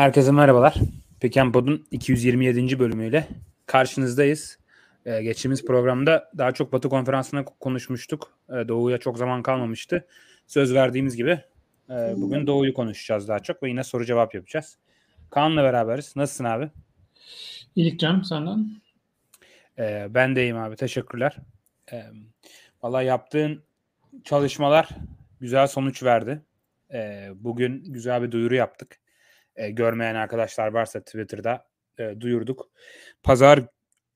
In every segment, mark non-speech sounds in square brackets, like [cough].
Herkese merhabalar. Pekan Pod'un 227. bölümüyle karşınızdayız. Ee, geçtiğimiz programda daha çok Batı Konferansı'na konuşmuştuk. Ee, Doğu'ya çok zaman kalmamıştı. Söz verdiğimiz gibi e, bugün Doğu'yu konuşacağız daha çok ve yine soru cevap yapacağız. Kaan'la beraberiz. Nasılsın abi? İyilik Cem senden. Ee, ben de iyiyim abi. Teşekkürler. Ee, Valla yaptığın çalışmalar güzel sonuç verdi. Ee, bugün güzel bir duyuru yaptık e, görmeyen arkadaşlar varsa Twitter'da e, duyurduk. Pazar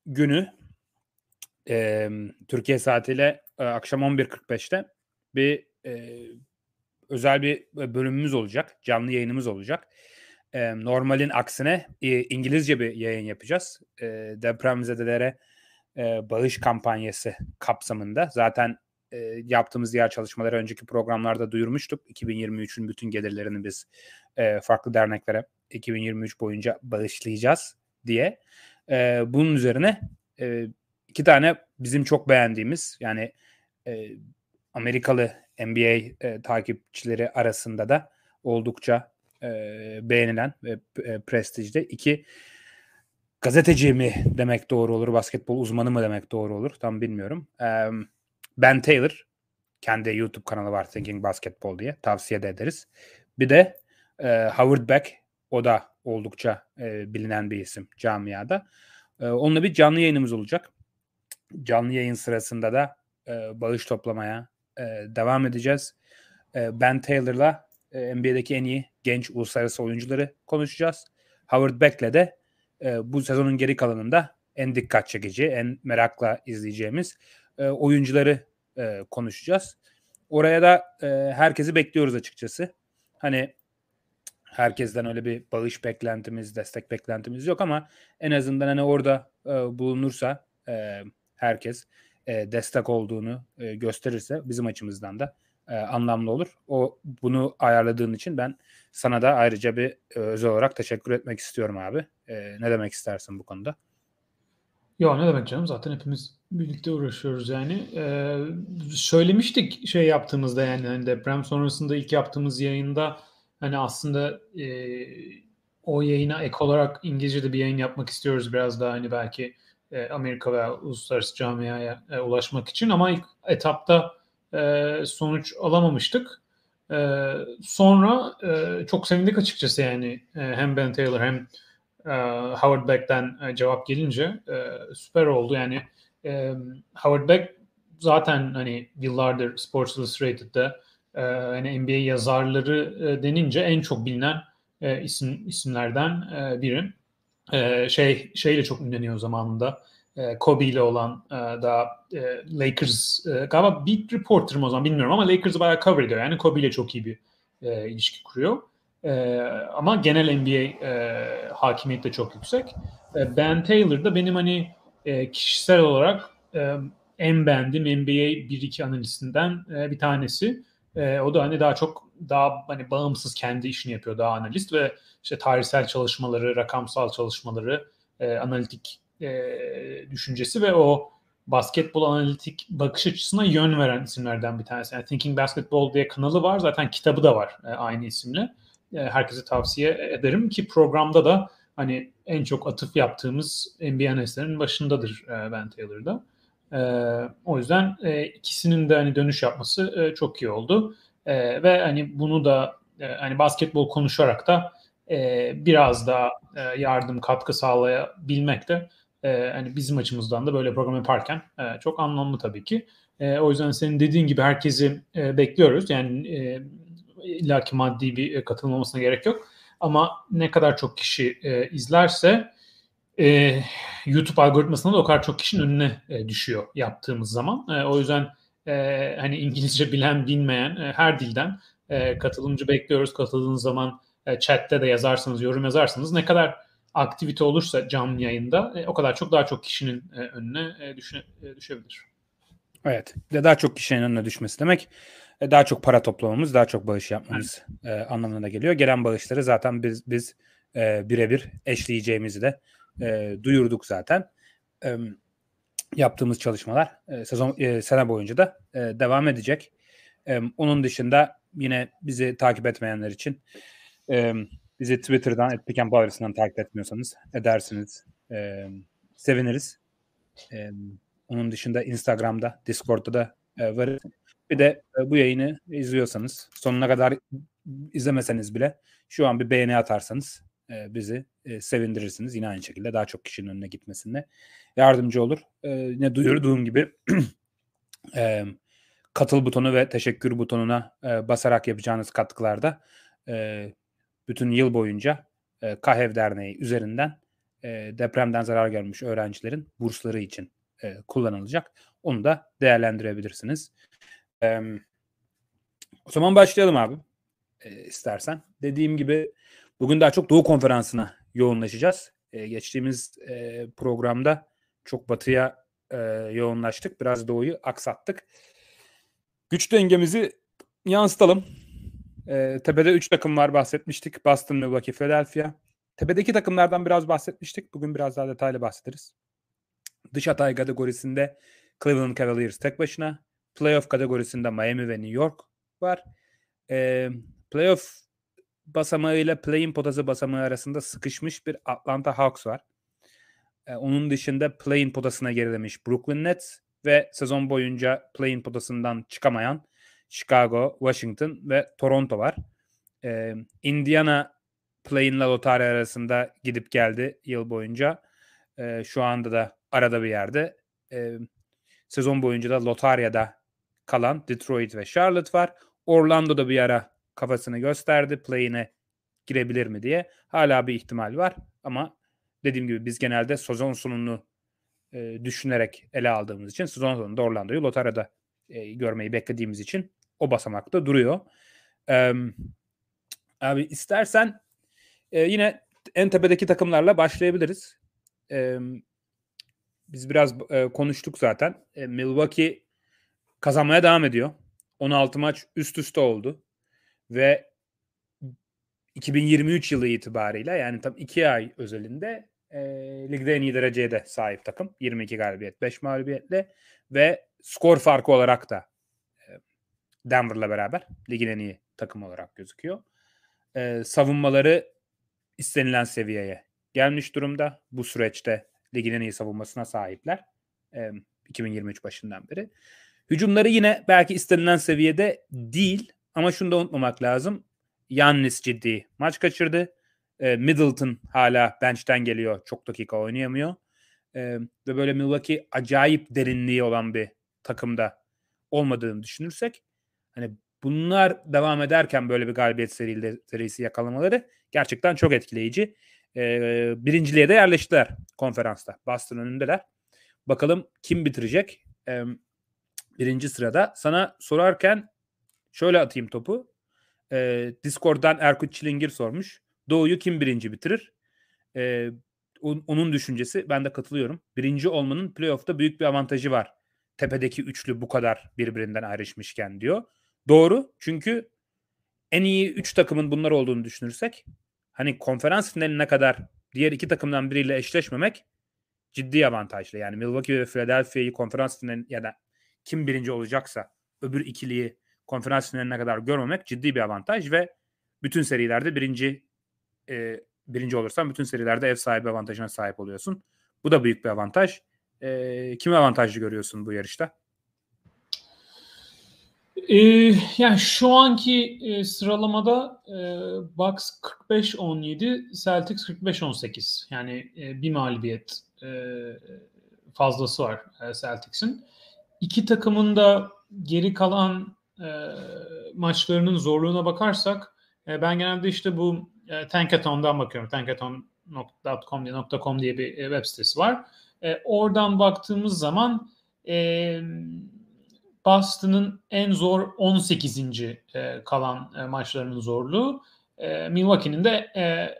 günü e, Türkiye saatiyle e, akşam 11.45'te bir e, özel bir bölümümüz olacak. Canlı yayınımız olacak. E, normalin aksine e, İngilizce bir yayın yapacağız. E, depremzedelere e, bağış kampanyası kapsamında. Zaten e, yaptığımız diğer çalışmaları önceki programlarda duyurmuştuk. 2023'ün bütün gelirlerini biz e, farklı derneklere 2023 boyunca bağışlayacağız diye. E, bunun üzerine e, iki tane bizim çok beğendiğimiz yani e, Amerikalı NBA e, takipçileri arasında da oldukça e, beğenilen ve e, prestijde iki gazeteci mi demek doğru olur, basketbol uzmanı mı demek doğru olur tam bilmiyorum. E, ben Taylor kendi YouTube kanalı var Thinking Basketball diye tavsiye de ederiz. Bir de e, Howard Beck o da oldukça e, bilinen bir isim camiada. E, onunla bir canlı yayınımız olacak. Canlı yayın sırasında da e, bağış toplamaya e, devam edeceğiz. E, ben Taylor'la e, NBA'deki en iyi genç uluslararası oyuncuları konuşacağız. Howard Beck'le de e, bu sezonun geri kalanında en dikkat çekici, en merakla izleyeceğimiz e, oyuncuları e, konuşacağız. Oraya da e, herkesi bekliyoruz açıkçası. Hani herkesten öyle bir bağış beklentimiz, destek beklentimiz yok ama en azından hani orada e, bulunursa e, herkes e, destek olduğunu e, gösterirse bizim açımızdan da e, anlamlı olur. O bunu ayarladığın için ben sana da ayrıca bir e, özel olarak teşekkür etmek istiyorum abi. E, ne demek istersin bu konuda? Ya ne demek canım zaten hepimiz birlikte uğraşıyoruz yani. Ee, söylemiştik şey yaptığımızda yani hani deprem sonrasında ilk yaptığımız yayında hani aslında e, o yayına ek olarak İngilizce'de bir yayın yapmak istiyoruz biraz daha hani belki e, Amerika veya uluslararası camiaya e, ulaşmak için ama ilk etapta e, sonuç alamamıştık. E, sonra e, çok sevindik açıkçası yani e, hem Ben Taylor hem e, Howard Beck'ten e, cevap gelince e, süper oldu yani e, Howard Beck zaten hani yıllardır Sports Illustrated'da e, hani NBA yazarları denince en çok bilinen isim isimlerden biri. E, şey şeyle çok ünleniyor zamanında. Kobe ile olan daha Lakers e, galiba beat reporter o zaman bilmiyorum ama Lakers'ı bayağı cover ediyor. Yani Kobe ile çok iyi bir ilişki kuruyor. E, ama genel NBA e, hakimiyeti de çok yüksek. E, ben Taylor da benim hani e, kişisel olarak e, en beğendiğim NBA 1-2 analistinden e, bir tanesi. E, o da hani daha çok daha hani bağımsız kendi işini yapıyor daha analist ve işte tarihsel çalışmaları, rakamsal çalışmaları, e, analitik e, düşüncesi ve o basketbol analitik bakış açısına yön veren isimlerden bir tanesi. Yani Thinking Basketball diye kanalı var. Zaten kitabı da var e, aynı isimle. E, herkese tavsiye ederim ki programda da hani en çok atıf yaptığımız NBA analistlerinin başındadır e, Ben Taylor'da. E, o yüzden ikisinin de hani dönüş yapması çok iyi oldu. Ve hani bunu da hani basketbol konuşarak da biraz daha yardım katkı sağlayabilmek de hani bizim açımızdan da böyle program yaparken çok anlamlı tabii ki. O yüzden senin dediğin gibi herkesi bekliyoruz. Yani illaki maddi bir katılım olmasına gerek yok. Ama ne kadar çok kişi e, izlerse e, YouTube algoritmasında da o kadar çok kişinin önüne e, düşüyor yaptığımız zaman. E, o yüzden e, hani İngilizce bilen bilmeyen e, her dilden e, katılımcı bekliyoruz. Katıldığınız zaman e, chatte de yazarsanız, yorum yazarsanız ne kadar aktivite olursa canlı yayında e, o kadar çok daha çok kişinin e, önüne e, düşe, e, düşebilir. Evet. De daha çok kişinin önüne düşmesi demek e, daha çok para toplamamız, daha çok bağış yapmamız e, anlamına geliyor. Gelen bağışları zaten biz biz e, birebir eşleyeceğimizi de e, duyurduk zaten. E, yaptığımız çalışmalar e, sezon e, sene boyunca da e, devam edecek. E, onun dışında yine bizi takip etmeyenler için e, Bizi Twitter'dan, @pickandpowers'ından takip etmiyorsanız edersiniz. E, seviniriz. E, onun dışında Instagram'da, Discord'da da e, varız. Bir de e, bu yayını izliyorsanız, sonuna kadar izlemeseniz bile şu an bir beğeni atarsanız e, bizi e, sevindirirsiniz. Yine aynı şekilde daha çok kişinin önüne gitmesine yardımcı olur. Ne duyurduğum gibi [clears throat] katıl butonu ve teşekkür butonuna basarak yapacağınız katkılarda bütün yıl boyunca KAHEV Derneği üzerinden depremden zarar görmüş öğrencilerin bursları için kullanılacak. Onu da değerlendirebilirsiniz. E, o zaman başlayalım abi e, istersen. Dediğim gibi bugün daha çok Doğu Konferansı'na yoğunlaşacağız. E, geçtiğimiz e, programda çok batıya e, yoğunlaştık. Biraz Doğu'yu aksattık. Güç dengemizi yansıtalım. E, tepede 3 takım var bahsetmiştik. Boston, Milwaukee, Philadelphia. Tepedeki takımlardan biraz bahsetmiştik. Bugün biraz daha detaylı bahsederiz. Dış hatay kategorisinde Cleveland Cavaliers tek başına. Playoff kategorisinde Miami ve New York var. E, playoff basamağı ile play-in potası basamağı arasında sıkışmış bir Atlanta Hawks var. E, onun dışında play-in potasına gerilemiş Brooklyn Nets ve sezon boyunca play-in potasından çıkamayan Chicago, Washington ve Toronto var. E, Indiana play-in ile lotari arasında gidip geldi yıl boyunca. E, şu anda da arada bir yerde. E, sezon boyunca da lotaryada kalan Detroit ve Charlotte var. Orlando'da bir ara kafasını gösterdi. Play'ine girebilir mi diye. Hala bir ihtimal var ama dediğim gibi biz genelde sezon sonunu e, düşünerek ele aldığımız için sezon sonunda Orlando'yu Lotara'da e, görmeyi beklediğimiz için o basamakta duruyor. E, abi istersen e, yine en tepedeki takımlarla başlayabiliriz. E, biz biraz e, konuştuk zaten. E, Milwaukee kazanmaya devam ediyor. 16 maç üst üste oldu. Ve 2023 yılı itibariyle yani tam 2 ay özelinde e, ligde en iyi dereceye de sahip takım. 22 galibiyet, 5 mağlubiyetle ve skor farkı olarak da e, Denver'la beraber ligin en iyi takım olarak gözüküyor. E, savunmaları istenilen seviyeye gelmiş durumda. Bu süreçte ligin en iyi savunmasına sahipler. E, 2023 başından beri. Hücumları yine belki istenilen seviyede değil ama şunu da unutmamak lazım. Yannis ciddi maç kaçırdı. E, Middleton hala bench'ten geliyor. Çok dakika oynayamıyor. E, ve böyle Milwaukee acayip derinliği olan bir takımda olmadığını düşünürsek hani bunlar devam ederken böyle bir galibiyet serisi yakalamaları gerçekten çok etkileyici. E, birinciliğe de yerleştiler konferansta. Boston önündeler. Bakalım kim bitirecek? E, birinci sırada. Sana sorarken şöyle atayım topu. E, Discord'dan Erkut Çilingir sormuş. Doğu'yu kim birinci bitirir? E, onun düşüncesi ben de katılıyorum. Birinci olmanın playoff'ta büyük bir avantajı var. Tepedeki üçlü bu kadar birbirinden ayrışmışken diyor. Doğru çünkü en iyi üç takımın bunlar olduğunu düşünürsek hani konferans finaline kadar diğer iki takımdan biriyle eşleşmemek ciddi avantajlı. Yani Milwaukee ve Philadelphia'yı konferans finaline ya da kim birinci olacaksa öbür ikiliyi konferans finaline kadar görmemek ciddi bir avantaj ve bütün serilerde birinci e, birinci olursan bütün serilerde ev sahibi avantajına sahip oluyorsun. Bu da büyük bir avantaj. E, kimi avantajlı görüyorsun bu yarışta? Ee, yani şu anki e, sıralamada e, Bucks 45-17, Celtics 45-18. Yani e, bir mağlubiyet e, fazlası var e, Celtics'in. İki takımın da geri kalan e, maçlarının zorluğuna bakarsak e, ben genelde işte bu e, Tankathon'dan bakıyorum. Tankathon.com diye, .com diye bir e, web sitesi var. E, oradan baktığımız zaman e, Boston'ın en zor 18. E, kalan e, maçlarının zorluğu. E, Milwaukee'nin de e,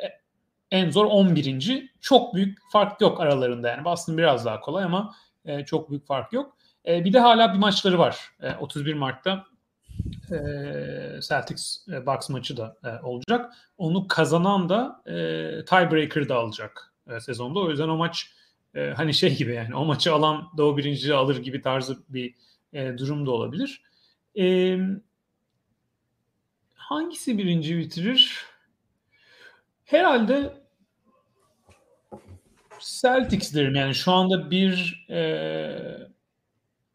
en zor 11. Çok büyük fark yok aralarında. Yani Boston biraz daha kolay ama e, çok büyük fark yok. E, bir de hala bir maçları var. E, 31 Mart'ta e, Celtics e, Bucks maçı da olacak. Onu kazanan da e, tiebreaker alacak e, sezonda. O yüzden o maç hani şey gibi yani o maçı alan Doğu birinciliği alır gibi tarzı bir e, durum da olabilir. Hangisi birinci bitirir? Herhalde Celtics derim yani şu anda bir e,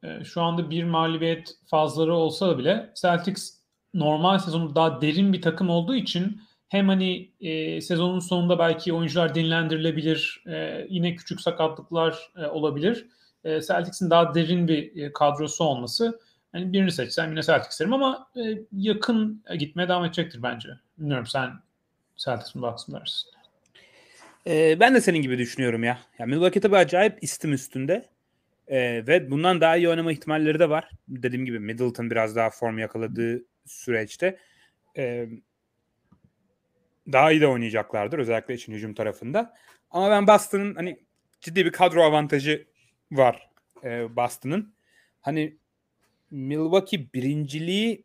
e, şu anda bir mağlubiyet fazları olsa bile Celtics normal sezonu daha derin bir takım olduğu için hem hani e, sezonun sonunda belki oyuncular dinlendirilebilir, e, yine küçük sakatlıklar e, olabilir. E, Celtics'in daha derin bir e, kadrosu olması yani birini seçsem yine Celtics derim ama e, yakın gitmeye devam edecektir bence. Bilmiyorum sen Celtics mi Bucks dersin? Ee, ben de senin gibi düşünüyorum ya. ya Milwaukee tabii acayip istim üstünde. Ee, ve bundan daha iyi oynama ihtimalleri de var. Dediğim gibi Middleton biraz daha form yakaladığı süreçte e, daha iyi de oynayacaklardır özellikle için hücum tarafında. Ama ben Boston'ın hani ciddi bir kadro avantajı var e, Boston'ın. Hani Milwaukee birinciliği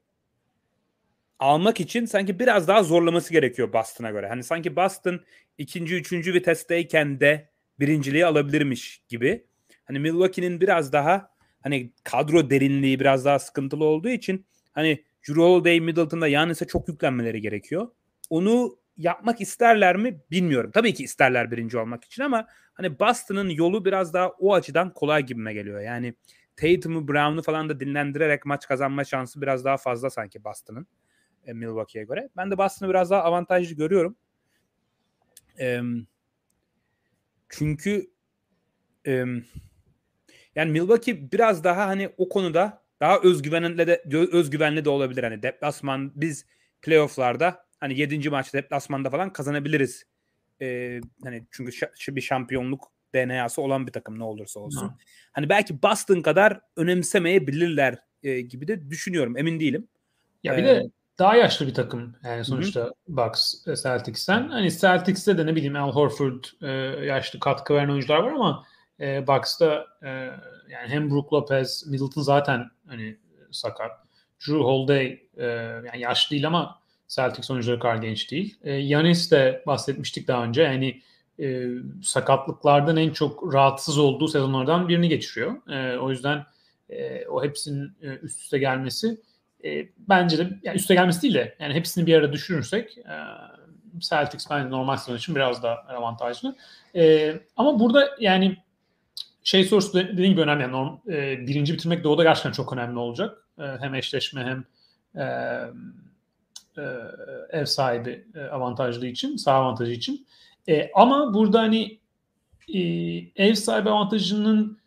almak için sanki biraz daha zorlaması gerekiyor Boston'a göre. Hani sanki Boston ikinci, üçüncü vitesteyken de birinciliği alabilirmiş gibi. Hani Milwaukee'nin biraz daha hani kadro derinliği biraz daha sıkıntılı olduğu için hani Drew Holiday, Middleton'da Yanis'e çok yüklenmeleri gerekiyor. Onu yapmak isterler mi bilmiyorum. Tabii ki isterler birinci olmak için ama hani Boston'ın yolu biraz daha o açıdan kolay gibime geliyor. Yani Tatum'u, Brown'u falan da dinlendirerek maç kazanma şansı biraz daha fazla sanki Boston'ın e, Milwaukee'ye göre. Ben de Boston'ı biraz daha avantajlı görüyorum. E, çünkü e, yani Milwaukee biraz daha hani o konuda daha özgüvenli de özgüvenli de olabilir. Hani deplasman biz playoff'larda hani 7. maçta deplasmanda falan kazanabiliriz. Ee, hani çünkü bir şampiyonluk DNA'sı olan bir takım ne olursa olsun. Hı. Hani belki Boston kadar önemsemeyebilirler e, gibi de düşünüyorum. Emin değilim. Ya bir ee, de daha yaşlı bir takım yani sonuçta hı. Bucks Celtics'ten. Hani Celtics'te de ne bileyim Al Horford e, yaşlı katkı veren oyuncular var ama e, Bucks'ta e, yani hem Brook Lopez, Middleton zaten hani sakat. Drew Holiday e, yani yaşlı değil ama Celtics oyuncuları kadar genç değil. E, de bahsetmiştik daha önce. Yani e, sakatlıklardan en çok rahatsız olduğu sezonlardan birini geçiriyor. E, o yüzden e, o hepsinin e, üst üste gelmesi e, bence de yani üste gelmesi değil de yani hepsini bir arada düşürürsek e, Celtics bence normal sezon için biraz daha avantajlı. E, ama burada yani şey sorusu dediğim gibi önemli. Yani e, birinci bitirmek doğuda gerçekten çok önemli olacak. E, hem eşleşme hem e, e, ev sahibi e, avantajlı için, sağ avantajı için. E, ama burada hani e, ev sahibi avantajının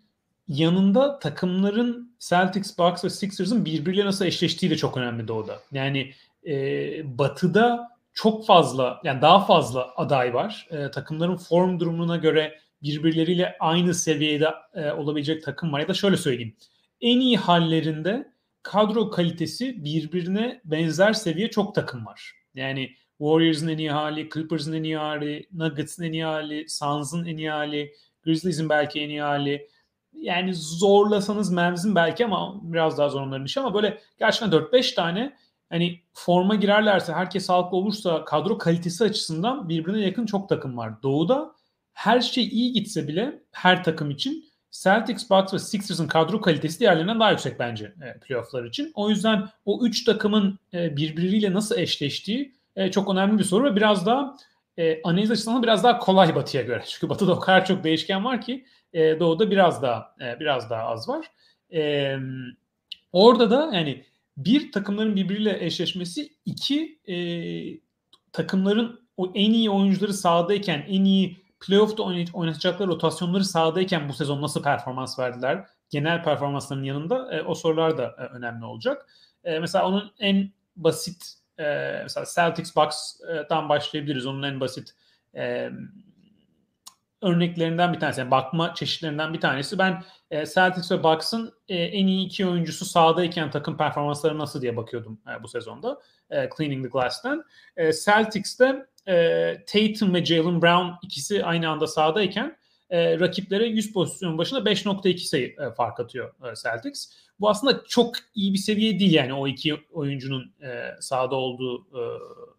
yanında takımların Celtics, Bucks ve Sixers'ın birbiriyle nasıl eşleştiği de çok önemli doğuda. Yani e, batıda çok fazla yani daha fazla aday var. E, takımların form durumuna göre birbirleriyle aynı seviyede e, olabilecek takım var. Ya da şöyle söyleyeyim. En iyi hallerinde kadro kalitesi birbirine benzer seviye çok takım var. Yani Warriors'ın en iyi hali, Clippers'ın en iyi hali, Nuggets'ın en iyi hali, Suns'ın en iyi hali, Grizzlies'in belki en iyi hali. Yani zorlasanız Mavs'in belki ama biraz daha zor onların işi ama böyle gerçekten 4-5 tane hani forma girerlerse herkes sağlıklı olursa kadro kalitesi açısından birbirine yakın çok takım var. Doğu'da her şey iyi gitse bile her takım için Celtics, Bucks ve Sixers'ın kadro kalitesi diğerlerinden daha yüksek bence e, playofflar için. O yüzden o üç takımın e, birbiriyle nasıl eşleştiği e, çok önemli bir soru ve biraz daha e, analiz açısından biraz daha kolay Batı'ya göre. [laughs] Çünkü Batı'da o kadar çok değişken var ki e, Doğu'da biraz daha e, biraz daha az var. E, orada da yani bir takımların birbiriyle eşleşmesi, iki e, takımların o en iyi oyuncuları sahadayken en iyi playoff'ta oynatacakları rotasyonları sahadayken bu sezon nasıl performans verdiler? Genel performanslarının yanında e, o sorular da e, önemli olacak. E, mesela onun en basit e, mesela Celtics Bucks'tan başlayabiliriz. Onun en basit e, örneklerinden bir tanesi. Yani bakma çeşitlerinden bir tanesi. Ben e, Celtics ve Bucks'ın e, en iyi iki oyuncusu sahadayken takım performansları nasıl diye bakıyordum e, bu sezonda. E, Cleaning the Glass'ten. E, Celtics'te e, Tatum ve Jalen Brown ikisi aynı anda sahadayken e, rakiplere 100 pozisyon başına 5.2 sayı e, fark atıyor e, Celtics. Bu aslında çok iyi bir seviye değil yani o iki oyuncunun e, sahada olduğu e,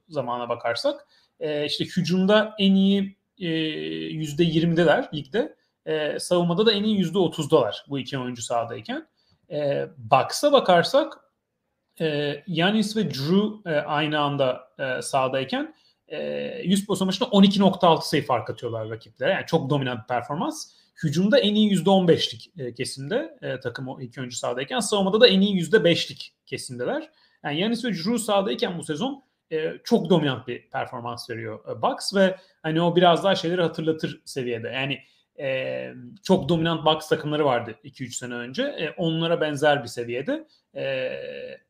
zamana bakarsak. E, işte hücumda en iyi e, %20'deler ligde. E, savunmada da en iyi %30'dalar bu iki oyuncu sahadayken. E, Bucks'a bakarsak e, Yanis ve Drew e, aynı anda e, sahadayken e, 100 pozisyon maçında 12.6 sayı fark atıyorlar rakiplere. Yani çok dominant bir performans. Hücumda en iyi %15'lik e, kesimde e, takım o iki oyuncu sahadayken savunmada da en iyi %5'lik kesimdeler. Yani Yanis ve Drew sahadayken bu sezon e, çok dominant bir performans veriyor e, Bucks ve hani o biraz daha şeyleri hatırlatır seviyede. Yani e, çok dominant Bucks takımları vardı 2-3 sene önce. E, onlara benzer bir seviyede. E,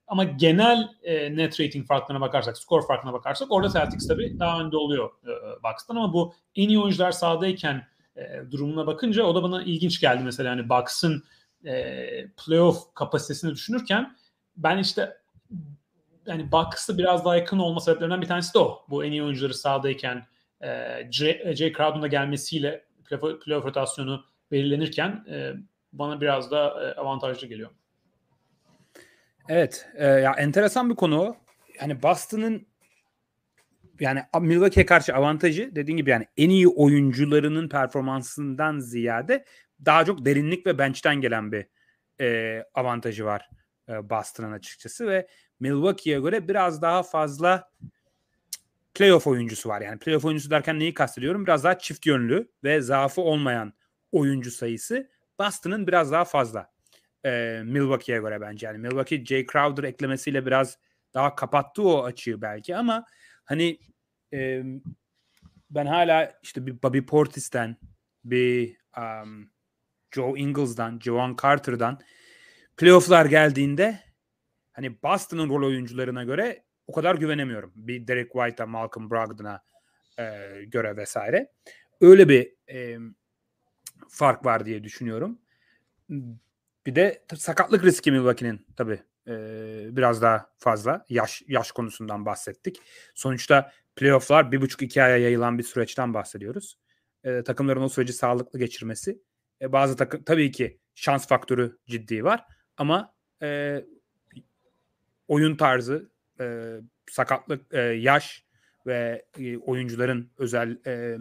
ama genel e, net rating farklarına bakarsak, skor farkına bakarsak orada Celtics tabii daha önde oluyor e, Bucks'tan ama bu en iyi oyuncular sahadayken e, durumuna bakınca o da bana ilginç geldi mesela hani Bucks'ın e, playoff kapasitesini düşünürken ben işte yani Bucks'a biraz daha yakın olma sebeplerinden bir tanesi de o. Bu en iyi oyuncuları sahadayken e, Jay, Jay Crowder'ın da gelmesiyle playoff, rotasyonu belirlenirken e, bana biraz da e, avantajlı geliyor. Evet. E, ya enteresan bir konu o. Yani Boston'ın yani Milwaukee'ye karşı avantajı dediğin gibi yani en iyi oyuncularının performansından ziyade daha çok derinlik ve bench'ten gelen bir e, avantajı var e, Boston'ın açıkçası ve Milwaukee'ye göre biraz daha fazla playoff oyuncusu var. Yani playoff oyuncusu derken neyi kastediyorum? Biraz daha çift yönlü ve zaafı olmayan oyuncu sayısı Boston'ın biraz daha fazla. E, Milwaukee'ye göre bence. Yani Milwaukee Jay Crowder eklemesiyle biraz daha kapattı o açığı belki ama hani e, ben hala işte bir Bobby Portis'ten bir um, Joe Ingles'dan, Joan Carter'dan playoff'lar geldiğinde hani Boston'ın rol oyuncularına göre o kadar güvenemiyorum. Bir Derek White'a, Malcolm Brogdon'a e, göre vesaire. Öyle bir e, fark var diye düşünüyorum. Bir de sakatlık riski Milwaukee'nin tabii e, biraz daha fazla. Yaş yaş konusundan bahsettik. Sonuçta playofflar bir buçuk iki aya yayılan bir süreçten bahsediyoruz. E, takımların o süreci sağlıklı geçirmesi. E, bazı takım tabii ki şans faktörü ciddi var ama e, oyun tarzı, e, sakatlık, e, yaş ve e, oyuncuların özel e,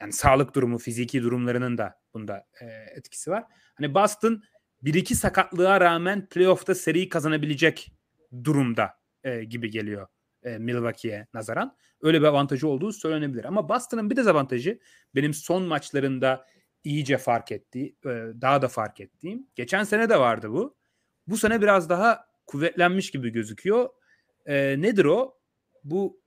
yani sağlık durumu, fiziki durumlarının da bunda e, etkisi var. Hani Boston bir iki sakatlığa rağmen playoff'ta seri kazanabilecek durumda e, gibi geliyor e, Milwaukee'ye nazaran. Öyle bir avantajı olduğu söylenebilir. Ama Boston'ın bir dezavantajı benim son maçlarında iyice fark ettiği, e, daha da fark ettiğim. Geçen sene de vardı bu. Bu sene biraz daha kuvvetlenmiş gibi gözüküyor. E, nedir o? Bu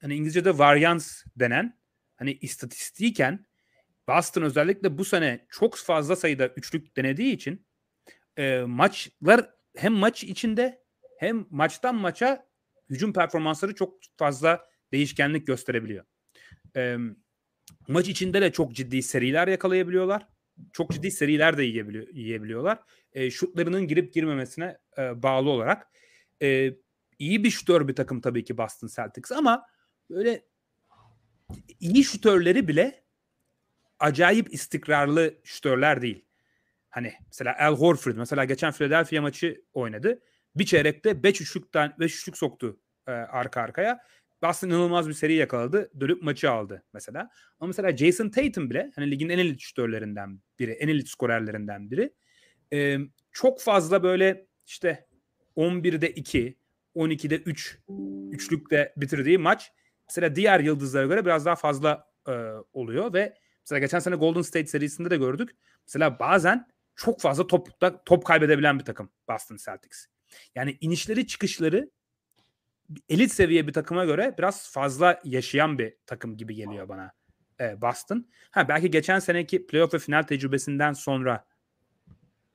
hani İngilizce'de variance denen hani istatistiyken Boston özellikle bu sene çok fazla sayıda üçlük denediği için e, maçlar hem maç içinde hem maçtan maça hücum performansları çok fazla değişkenlik gösterebiliyor. E, maç içinde de çok ciddi seriler yakalayabiliyorlar. Çok ciddi seriler de yiyebiliyor, yiyebiliyorlar. E, şutlarının girip girmemesine e, bağlı olarak. E, iyi bir şutör bir takım tabii ki Boston Celtics ama böyle iyi şutörleri bile acayip istikrarlı şutörler değil. Hani mesela Al Horford mesela geçen Philadelphia maçı oynadı. Bir çeyrekte 5 üçlükten 5 üçlük soktu e, arka arkaya. Boston inanılmaz bir seri yakaladı. Dönüp maçı aldı mesela. Ama mesela Jason Tatum bile hani ligin en elit şutörlerinden biri, en elit skorerlerinden biri. E, çok fazla böyle işte 11'de 2, 12'de 3 üçlükte bitirdiği maç mesela diğer yıldızlara göre biraz daha fazla e, oluyor ve mesela geçen sene Golden State serisinde de gördük. Mesela bazen çok fazla topta top kaybedebilen bir takım Boston Celtics. Yani inişleri çıkışları elit seviye bir takıma göre biraz fazla yaşayan bir takım gibi geliyor bana e, Boston. Ha belki geçen seneki playoff ve final tecrübesinden sonra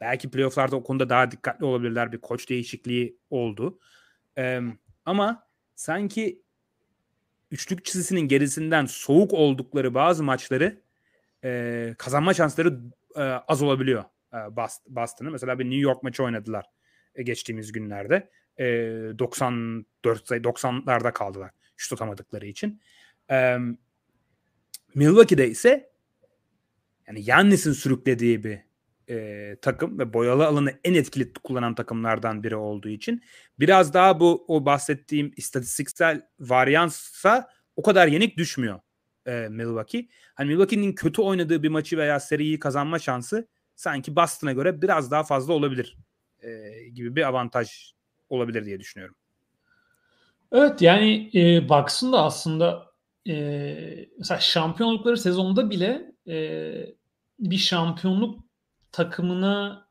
belki playofflarda o konuda daha dikkatli olabilirler. Bir koç değişikliği oldu. E, ama sanki üçlük çizgisinin gerisinden soğuk oldukları bazı maçları e, kazanma şansları e, az olabiliyor e, Boston'ın. Mesela bir New York maçı oynadılar e, geçtiğimiz günlerde. E, 94 90'larda kaldılar şut atamadıkları için. E, Milwaukee'de ise yani Yannis'in sürüklediği bir e, takım ve boyalı alanı en etkili kullanan takımlardan biri olduğu için biraz daha bu o bahsettiğim istatistiksel varyansa o kadar yenik düşmüyor e, Milwaukee. Hani Milwaukee'nin kötü oynadığı bir maçı veya seriyi kazanma şansı sanki Boston'a göre biraz daha fazla olabilir e, gibi bir avantaj olabilir diye düşünüyorum. Evet yani e, Bucks'ın da aslında e, mesela şampiyonlukları sezonda bile e, bir şampiyonluk takımına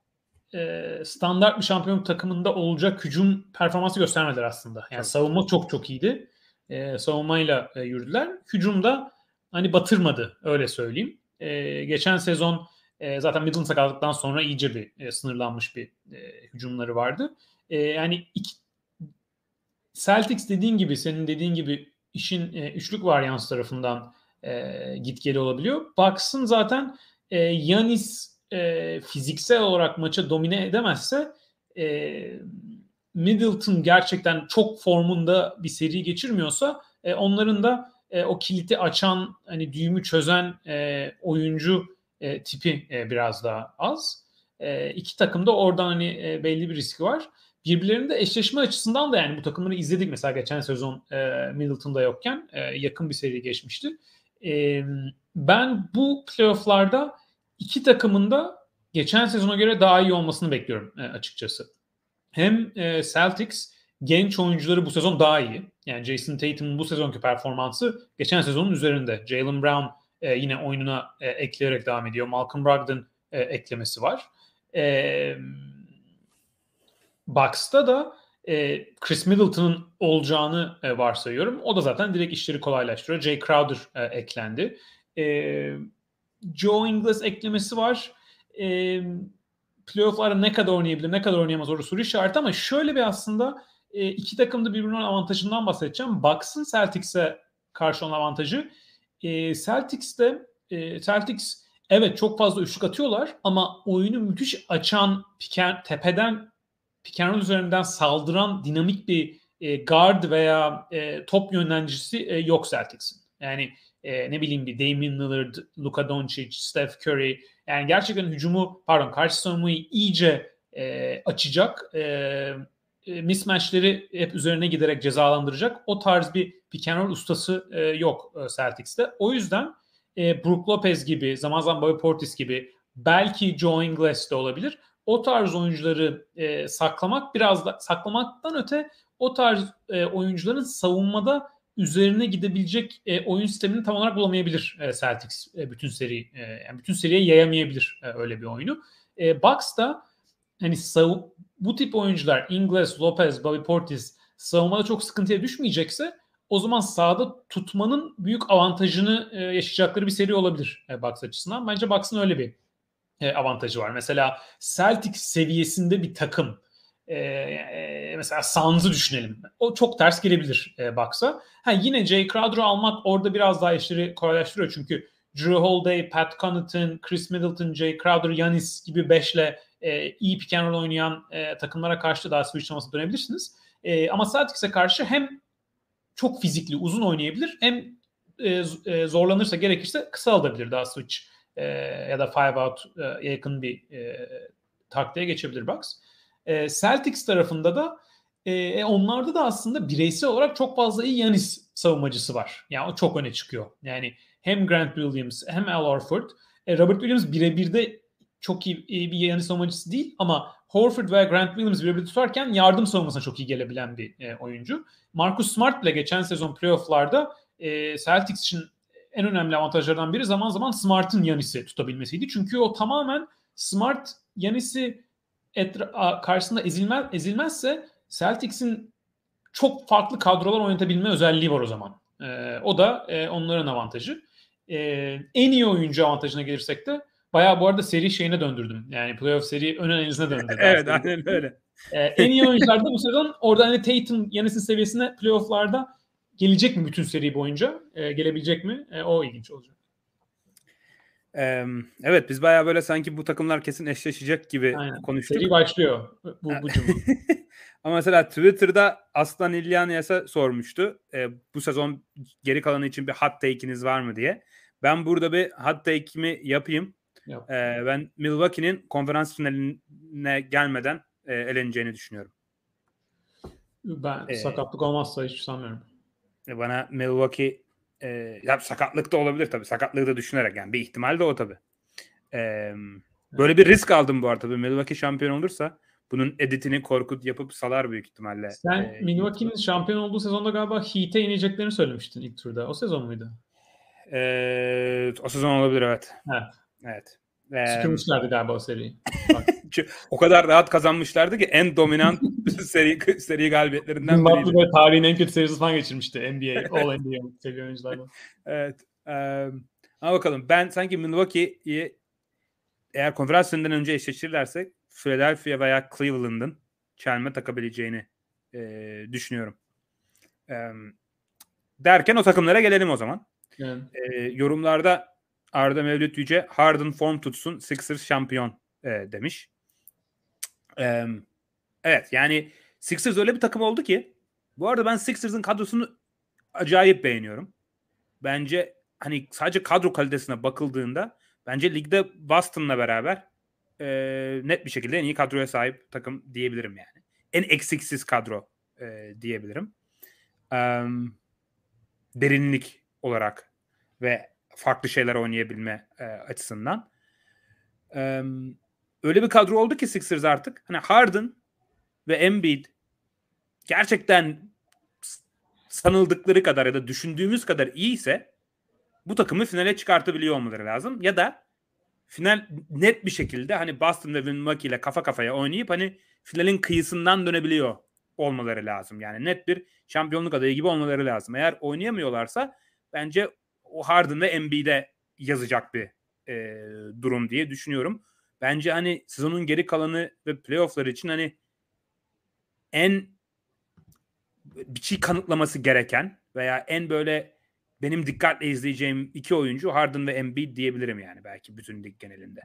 e, standart bir şampiyonluk takımında olacak hücum performansı göstermediler aslında. Yani evet. savunma çok çok iyiydi. E, savunmayla e, yürüdüler. Hücumda hani batırmadı öyle söyleyeyim. E, geçen sezon e, zaten Middleton sakatlıktan sonra iyice bir e, sınırlanmış bir e, hücumları vardı. E, yani iki, Celtics dediğin gibi senin dediğin gibi işin e, üçlük varyans tarafından e, git geli olabiliyor. Bucks'ın zaten e, Yanis e, fiziksel olarak maça domine edemezse e, Middleton gerçekten çok formunda bir seri geçirmiyorsa e, onların da e, o kiliti açan hani düğümü çözen e, oyuncu e, tipi e, biraz daha az. E, iki takım da oradan hani e, belli bir riski var. Birbirlerinde eşleşme açısından da yani bu takımları izledik mesela geçen sezon e, Middleton'da yokken e, yakın bir seri geçmişti. E, ben bu playofflarda iki takımın da geçen sezona göre daha iyi olmasını bekliyorum e, açıkçası. Hem e, Celtics genç oyuncuları bu sezon daha iyi. Yani Jason Tatum'un bu sezonki performansı geçen sezonun üzerinde. Jalen Brown e, yine oyununa ekleyerek devam ediyor. Malcolm Brogdon eklemesi var. Bucks'ta da Chris Middleton'ın olacağını varsayıyorum. O da zaten direkt işleri kolaylaştırıyor. Jay Crowder eklendi. E, Joe Ingles eklemesi var. E, playoff'larda ne kadar oynayabilir, ne kadar oynayamaz orası soru işareti ama şöyle bir aslında e, iki takım da birbirinin avantajından bahsedeceğim. Bucks'ın Celtics'e karşı olan avantajı e, Celtics'te e, Celtics evet çok fazla üçlük atıyorlar ama oyunu müthiş açan piken, tepeden piken üzerinden saldıran dinamik bir e, guard veya e, top yönlendiricisi e, yok Celtics'in. Yani e, ne bileyim bir Damian Lillard, Luka Doncic, Steph Curry yani gerçekten hücumu pardon karşı savunmayı iyice e, açacak e, e, mismatchleri hep üzerine giderek cezalandıracak o tarz bir pick and roll ustası e, yok e, Celtics'te. O yüzden e, Brook Lopez gibi zaman zaman Bobby Portis gibi belki Joe Ingles de olabilir. O tarz oyuncuları e, saklamak biraz da saklamaktan öte o tarz e, oyuncuların savunmada üzerine gidebilecek e, oyun sistemini tam olarak bulamayabilir e, Celtics e, bütün seri e, yani bütün seriye yayamayabilir e, öyle bir oyunu. E, Bucks da hani sav bu tip oyuncular Ingles, Lopez, Bobby Portis savunmada çok sıkıntıya düşmeyecekse o zaman sahada tutmanın büyük avantajını e, yaşayacakları bir seri olabilir e, Bucks açısından. Bence Bucks'ın öyle bir e, avantajı var. Mesela Celtics seviyesinde bir takım e, e, mesela Suns'ı düşünelim. O çok ters gelebilir e, Bucks'a. Ha, yine Jay Crowder'ı almak orada biraz daha işleri kolaylaştırıyor. Çünkü Drew Holiday, Pat Connaughton, Chris Middleton, Jay Crowder, Yanis gibi beşle e, iyi pick and roll oynayan e, takımlara karşı daha switch namasına dönebilirsiniz. E, ama Celtics'e karşı hem çok fizikli, uzun oynayabilir hem e, e, zorlanırsa gerekirse kısa alabilir daha switch e, ya da five out e, yakın bir e, taktiğe geçebilir Bucks. E, Celtics tarafında da e, e, onlarda da aslında bireysel olarak çok fazla iyi Yanis savunmacısı var. Yani o çok öne çıkıyor. Yani hem Grant Williams hem Al Horford. E, Robert Williams birebir de çok iyi, iyi bir Yanis savunmacısı değil ama Horford ve Grant Williams birebir tutarken yardım savunmasına çok iyi gelebilen bir e, oyuncu. Marcus Smart bile geçen sezon playofflarda e, Celtics için en önemli avantajlardan biri zaman zaman Smart'ın Yanis'i tutabilmesiydi. Çünkü o tamamen Smart Yanis'i etra- karşısında ezilmez, ezilmezse Celtics'in çok farklı kadrolar oynatabilme özelliği var o zaman. E, o da e, onların avantajı. E, en iyi oyuncu avantajına gelirsek de bayağı bu arada seri şeyine döndürdüm. Yani playoff seri ön analizine döndürdüm. evet aynen öyle. E, en iyi oyuncular da bu sezon orada hani Tatum Yanis'in seviyesine playofflarda gelecek mi bütün seri boyunca? E, gelebilecek mi? E, o ilginç olacak. Evet biz baya böyle sanki bu takımlar kesin eşleşecek gibi Aynen. konuştuk. Seri başlıyor bu, bu cümle. [laughs] Ama mesela Twitter'da Aslan İlyanias'a sormuştu. E, bu sezon geri kalanı için bir hot take'iniz var mı diye. Ben burada bir hot take'imi yapayım. Yap. E, ben Milwaukee'nin konferans finaline gelmeden e, eleneceğini düşünüyorum. Ben ee, sakatlık olmazsa hiç sanmıyorum. Bana Milwaukee e, ya sakatlık da olabilir tabii. Sakatlığı da düşünerek yani bir ihtimal de o tabii. E, böyle bir risk aldım bu arada. Tabii Milwaukee şampiyon olursa bunun editini Korkut yapıp salar büyük ihtimalle. Sen ee, Milwaukee'nin şampiyon olduğu sezonda galiba Heat'e ineceklerini söylemiştin ilk turda. O sezon muydu? Ee, o sezon olabilir evet. Evet. Evet. Ee, galiba o seriyi. [laughs] o kadar rahat kazanmışlardı ki en dominant [laughs] seri seri galibiyetlerinden biriydi. Böyle tarihin en kötü serisi falan geçirmişti NBA, All NBA seviye oyunculardan. [laughs] evet. Um, ama bakalım ben sanki Milwaukee'yi eğer konferans önce eşleştirirlerse Philadelphia veya Cleveland'ın çelme takabileceğini e, düşünüyorum. E, derken o takımlara gelelim o zaman. Yani. E, yorumlarda Arda Mevlüt Yüce Harden form tutsun Sixers şampiyon e, demiş. E, evet yani Sixers öyle bir takım oldu ki bu arada ben Sixers'ın kadrosunu acayip beğeniyorum. Bence hani sadece kadro kalitesine bakıldığında bence ligde Boston'la beraber e, net bir şekilde en iyi kadroya sahip takım diyebilirim yani. En eksiksiz kadro e, diyebilirim. E, derinlik olarak ve farklı şeyler oynayabilme e, açısından. E, öyle bir kadro oldu ki Sixers artık. Hani Harden ve Embiid gerçekten sanıldıkları kadar ya da düşündüğümüz kadar iyiyse bu takımı finale çıkartabiliyor olmaları lazım. Ya da final net bir şekilde hani Boston ve Milwaukee ile kafa kafaya oynayıp hani finalin kıyısından dönebiliyor olmaları lazım. Yani net bir şampiyonluk adayı gibi olmaları lazım. Eğer oynayamıyorlarsa bence o Harden ve Embiid'e yazacak bir e, durum diye düşünüyorum. Bence hani sezonun geri kalanı ve playoffları için hani en bir şey kanıtlaması gereken veya en böyle benim dikkatle izleyeceğim iki oyuncu Harden ve Embiid diyebilirim yani belki bütün lig genelinde.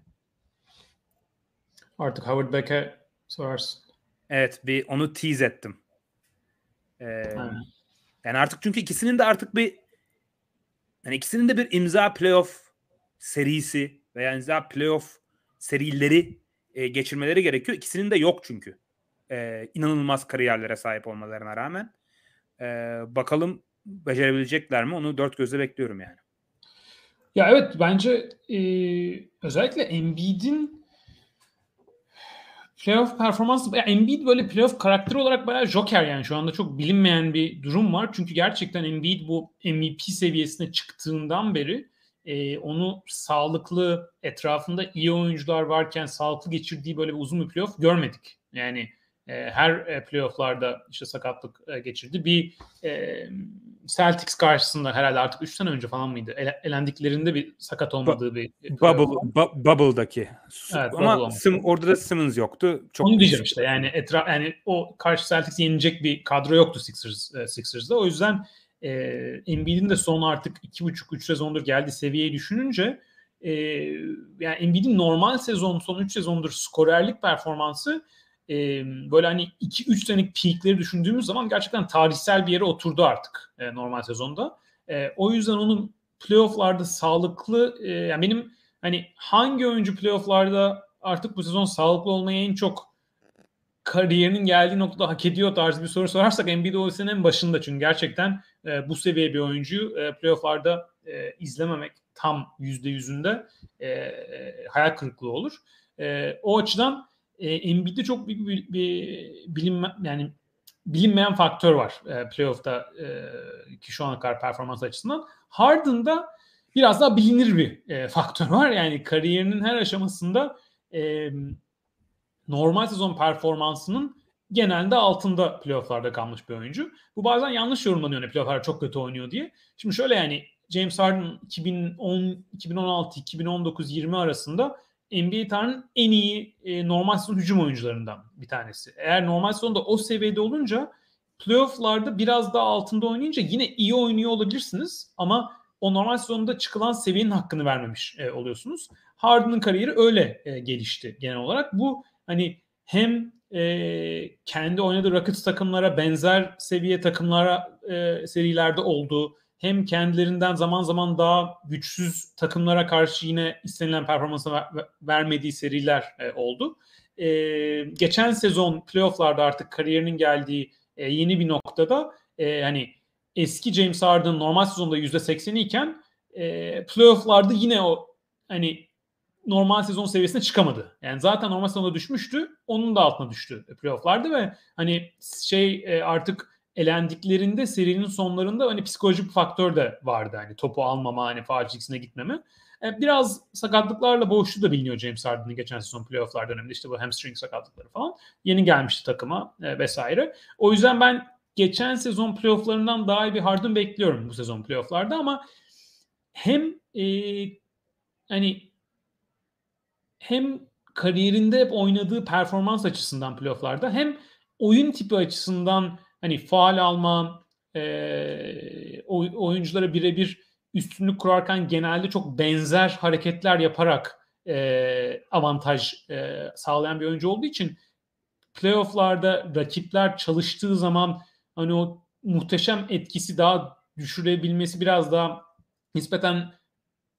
Artık Howard Beck'e sorarsın. Evet bir onu tease ettim. Ee, yani artık çünkü ikisinin de artık bir yani ikisinin de bir imza playoff serisi veya imza playoff serileri e, geçirmeleri gerekiyor. İkisinin de yok çünkü. E, inanılmaz kariyerlere sahip olmalarına rağmen. E, bakalım becerebilecekler mi? Onu dört gözle bekliyorum yani. Ya evet bence e, özellikle Embiid'in playoff performansı ya Embiid böyle playoff karakteri olarak bayağı joker yani şu anda çok bilinmeyen bir durum var. Çünkü gerçekten Embiid bu MVP seviyesine çıktığından beri e, onu sağlıklı etrafında iyi oyuncular varken sağlıklı geçirdiği böyle bir uzun bir playoff görmedik. Yani e, her e, playofflarda işte sakatlık e, geçirdi. Bir e, Celtics karşısında herhalde artık 3 sene önce falan mıydı? Ele, elendiklerinde bir sakat olmadığı bir Bubble, bu, Bubble'daki. Evet, Ama bubble Sim, orada da Simmons yoktu. Çok Onu diyeceğim işte. Yani etraf yani o karşı Celtics yenilecek bir kadro yoktu Sixers e, Sixers'da. O yüzden e, Embiid'in de son artık 2,5-3 sezondur geldiği seviyeyi düşününce e, yani Embiid'in normal sezon son 3 sezondur skorerlik performansı e, böyle hani 2-3 senelik peakleri düşündüğümüz zaman gerçekten tarihsel bir yere oturdu artık e, normal sezonda. E, o yüzden onun playofflarda sağlıklı e, yani benim hani hangi oyuncu playofflarda artık bu sezon sağlıklı olmayı en çok kariyerinin geldiği noktada hak ediyor tarzı bir soru sorarsak Embiid o en başında çünkü gerçekten e, bu seviye bir oyuncuyu e, playofflarda e, izlememek tam yüzde yüzünde e, e, hayal kırıklığı olur. E, o açıdan e, Embiid'de çok büyük bir, bir bilinme, yani bilinmeyen faktör var e, playoff'ta e, ki şu ana kadar performans açısından. Harden'da biraz daha bilinir bir e, faktör var. Yani kariyerinin her aşamasında e, normal sezon performansının genelde altında playoff'larda kalmış bir oyuncu. Bu bazen yanlış yorumlanıyor. Yani playoff'larda çok kötü oynuyor diye. Şimdi şöyle yani James Harden 2010, 2016, 2019, 20 arasında NBA tarihinin en iyi e, normal sezon hücum oyuncularından bir tanesi. Eğer normal sezonda o seviyede olunca playofflarda biraz daha altında oynayınca yine iyi oynuyor olabilirsiniz ama o normal sezonda çıkılan seviyenin hakkını vermemiş e, oluyorsunuz. Harden'ın kariyeri öyle e, gelişti genel olarak. Bu hani hem e, kendi oynadığı Rockets takımlara benzer seviye takımlara e, serilerde olduğu hem kendilerinden zaman zaman daha güçsüz takımlara karşı yine istenilen performansı ver, vermediği seriler e, oldu. E, geçen sezon playofflarda artık kariyerinin geldiği e, yeni bir noktada e, hani eski James Harden normal sezonda %80'i iken e, playofflarda yine o hani normal sezon seviyesine çıkamadı. Yani zaten normal sezonda düşmüştü. Onun da altına düştü playofflarda ve hani şey e, artık elendiklerinde serinin sonlarında hani psikolojik faktör de vardı. Hani topu almama, hani çizgisine gitmeme. E, biraz sakatlıklarla boğuştu da biliniyor James Harden'ın geçen sezon playofflar döneminde işte bu hamstring sakatlıkları falan. Yeni gelmişti takıma e, vesaire. O yüzden ben geçen sezon playofflarından daha iyi bir Harden bekliyorum bu sezon playofflarda ama hem e, hani hem kariyerinde hep oynadığı performans açısından playofflarda hem oyun tipi açısından hani faal alma, e, oyunculara birebir üstünlük kurarken genelde çok benzer hareketler yaparak e, avantaj e, sağlayan bir oyuncu olduğu için playofflarda rakipler çalıştığı zaman hani o muhteşem etkisi daha düşürebilmesi biraz daha nispeten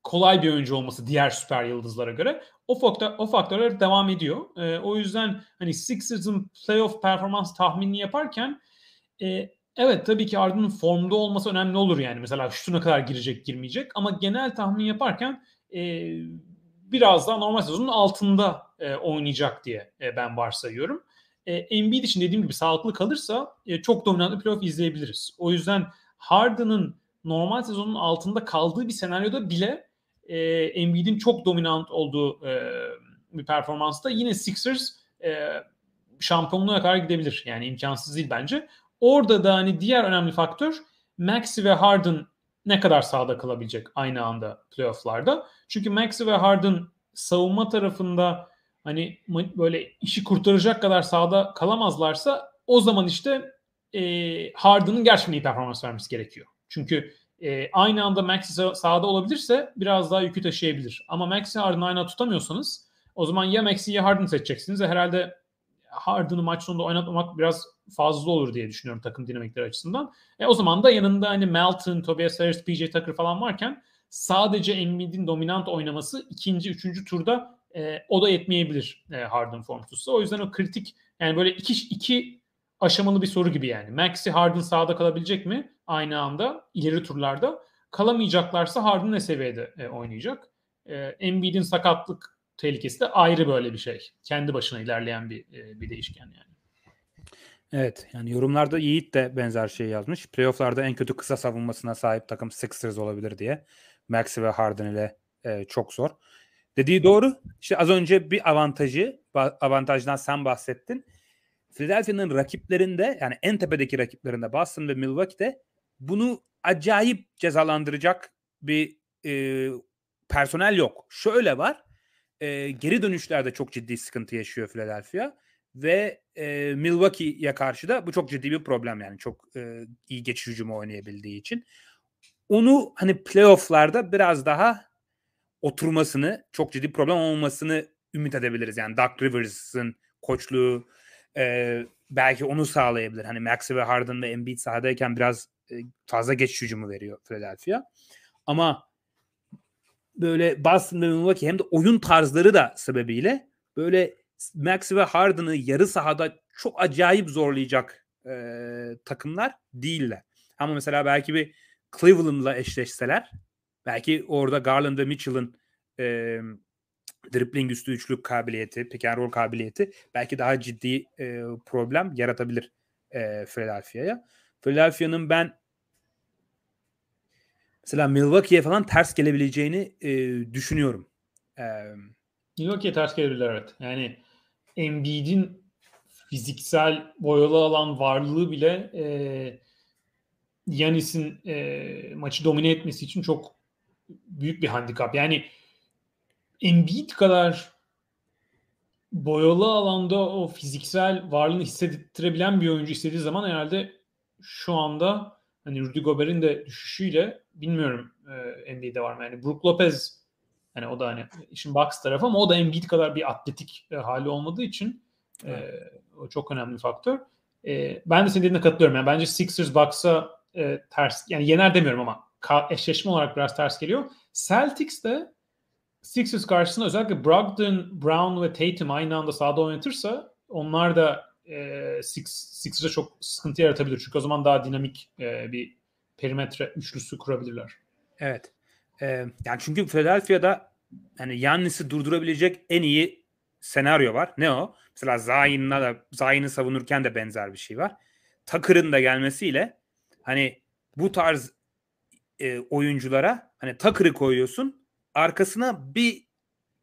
kolay bir oyuncu olması diğer süper yıldızlara göre o faktör o faktörler devam ediyor. E, o yüzden hani Sixers'ın playoff performans tahminini yaparken e, evet tabii ki Harden'ın formda olması önemli olur yani. Mesela şutuna kadar girecek girmeyecek ama genel tahmin yaparken e, biraz daha normal sezonun altında e, oynayacak diye e, ben varsayıyorum. E, Embiid için dediğim gibi sağlıklı kalırsa e, çok dominant bir playoff izleyebiliriz. O yüzden Harden'ın normal sezonun altında kaldığı bir senaryoda bile e, Embiid'in çok dominant olduğu e, bir performansta yine Sixers e, şampiyonluğa kadar gidebilir. Yani imkansız değil bence. Orada da hani diğer önemli faktör Maxi ve Harden ne kadar sağda kalabilecek aynı anda playofflarda. Çünkü Maxi ve Harden savunma tarafında hani böyle işi kurtaracak kadar sağda kalamazlarsa o zaman işte e, Harden'ın gerçekten iyi performans vermesi gerekiyor. Çünkü e, aynı anda Maxi sağda olabilirse biraz daha yükü taşıyabilir. Ama Maxi Harden'ı aynı tutamıyorsanız o zaman ya Maxi ya Harden seçeceksiniz. E, herhalde Harden'ı maç sonunda oynatmamak biraz fazla olur diye düşünüyorum takım dinamikleri açısından. E, o zaman da yanında hani Melton, Tobias Harris, PJ Tucker falan varken sadece Embiid'in dominant oynaması ikinci, üçüncü turda e, o da yetmeyebilir e, Harden formsuzsa. O yüzden o kritik yani böyle iki, iki aşamalı bir soru gibi yani. Maxi Harden sağda kalabilecek mi aynı anda ileri turlarda? Kalamayacaklarsa Harden ne seviyede e, oynayacak? E, Embiid'in sakatlık tehlikesi de ayrı böyle bir şey. Kendi başına ilerleyen bir e, bir değişken yani. Evet yani yorumlarda Yiğit de benzer şey yazmış. Playoff'larda en kötü kısa savunmasına sahip takım Sixers olabilir diye. Maxi ve Harden ile e, çok zor. Dediği doğru. İşte az önce bir avantajı, avantajdan sen bahsettin. Philadelphia'nın rakiplerinde yani en tepedeki rakiplerinde Boston ve Milwaukee'de bunu acayip cezalandıracak bir e, personel yok. Şöyle var. E, geri dönüşlerde çok ciddi sıkıntı yaşıyor Philadelphia ve e, Milwaukee'ye karşı da bu çok ciddi bir problem yani çok e, iyi geçiş hücumu oynayabildiği için. Onu hani playofflarda biraz daha oturmasını, çok ciddi problem olmasını ümit edebiliriz. Yani Doug Rivers'ın koçluğu e, belki onu sağlayabilir. Hani Maxi ve Harden ve Embiid sahadayken biraz e, fazla geç hücumu veriyor Philadelphia. Ama böyle Boston ve Milwaukee hem de oyun tarzları da sebebiyle böyle Maxi ve Harden'ı yarı sahada çok acayip zorlayacak e, takımlar değiller. Ama mesela belki bir Cleveland'la eşleşseler belki orada Garland ve Mitchell'ın e, dribbling üstü üçlük kabiliyeti, pick and roll kabiliyeti belki daha ciddi e, problem yaratabilir e, Philadelphia'ya. Philadelphia'nın ben mesela Milwaukee'ye falan ters gelebileceğini e, düşünüyorum. E, Milwaukee'ye ters gelebilir evet. Yani Embiid'in fiziksel boyalı alan varlığı bile e, Yanis'in e, maçı domine etmesi için çok büyük bir handikap. Yani Embiid kadar boyalı alanda o fiziksel varlığını hissettirebilen bir oyuncu istediği zaman herhalde şu anda hani Rudy Gobert'in de düşüşüyle bilmiyorum e, NBA'de var mı? Yani Brook Lopez hani o da hani işin box tarafı ama o da Embiid kadar bir atletik e, hali olmadığı için e, o çok önemli bir faktör. E, ben de senin dediğine katılıyorum. Yani bence Sixers Bucks'a e, ters yani yener demiyorum ama eşleşme olarak biraz ters geliyor. Celtics de Sixers karşısında özellikle Brogdon, Brown ve Tatum aynı anda sahada oynatırsa onlar da e, Six, Sixers'a çok sıkıntı yaratabilir. Çünkü o zaman daha dinamik e, bir perimetre üçlüsü kurabilirler. Evet. Ee, yani çünkü Philadelphia'da hani Yannis'i durdurabilecek en iyi senaryo var. Ne o? Mesela Zayn'la da Zayn'i savunurken de benzer bir şey var. Takır'ın da gelmesiyle hani bu tarz e, oyunculara hani Takır'ı koyuyorsun arkasına bir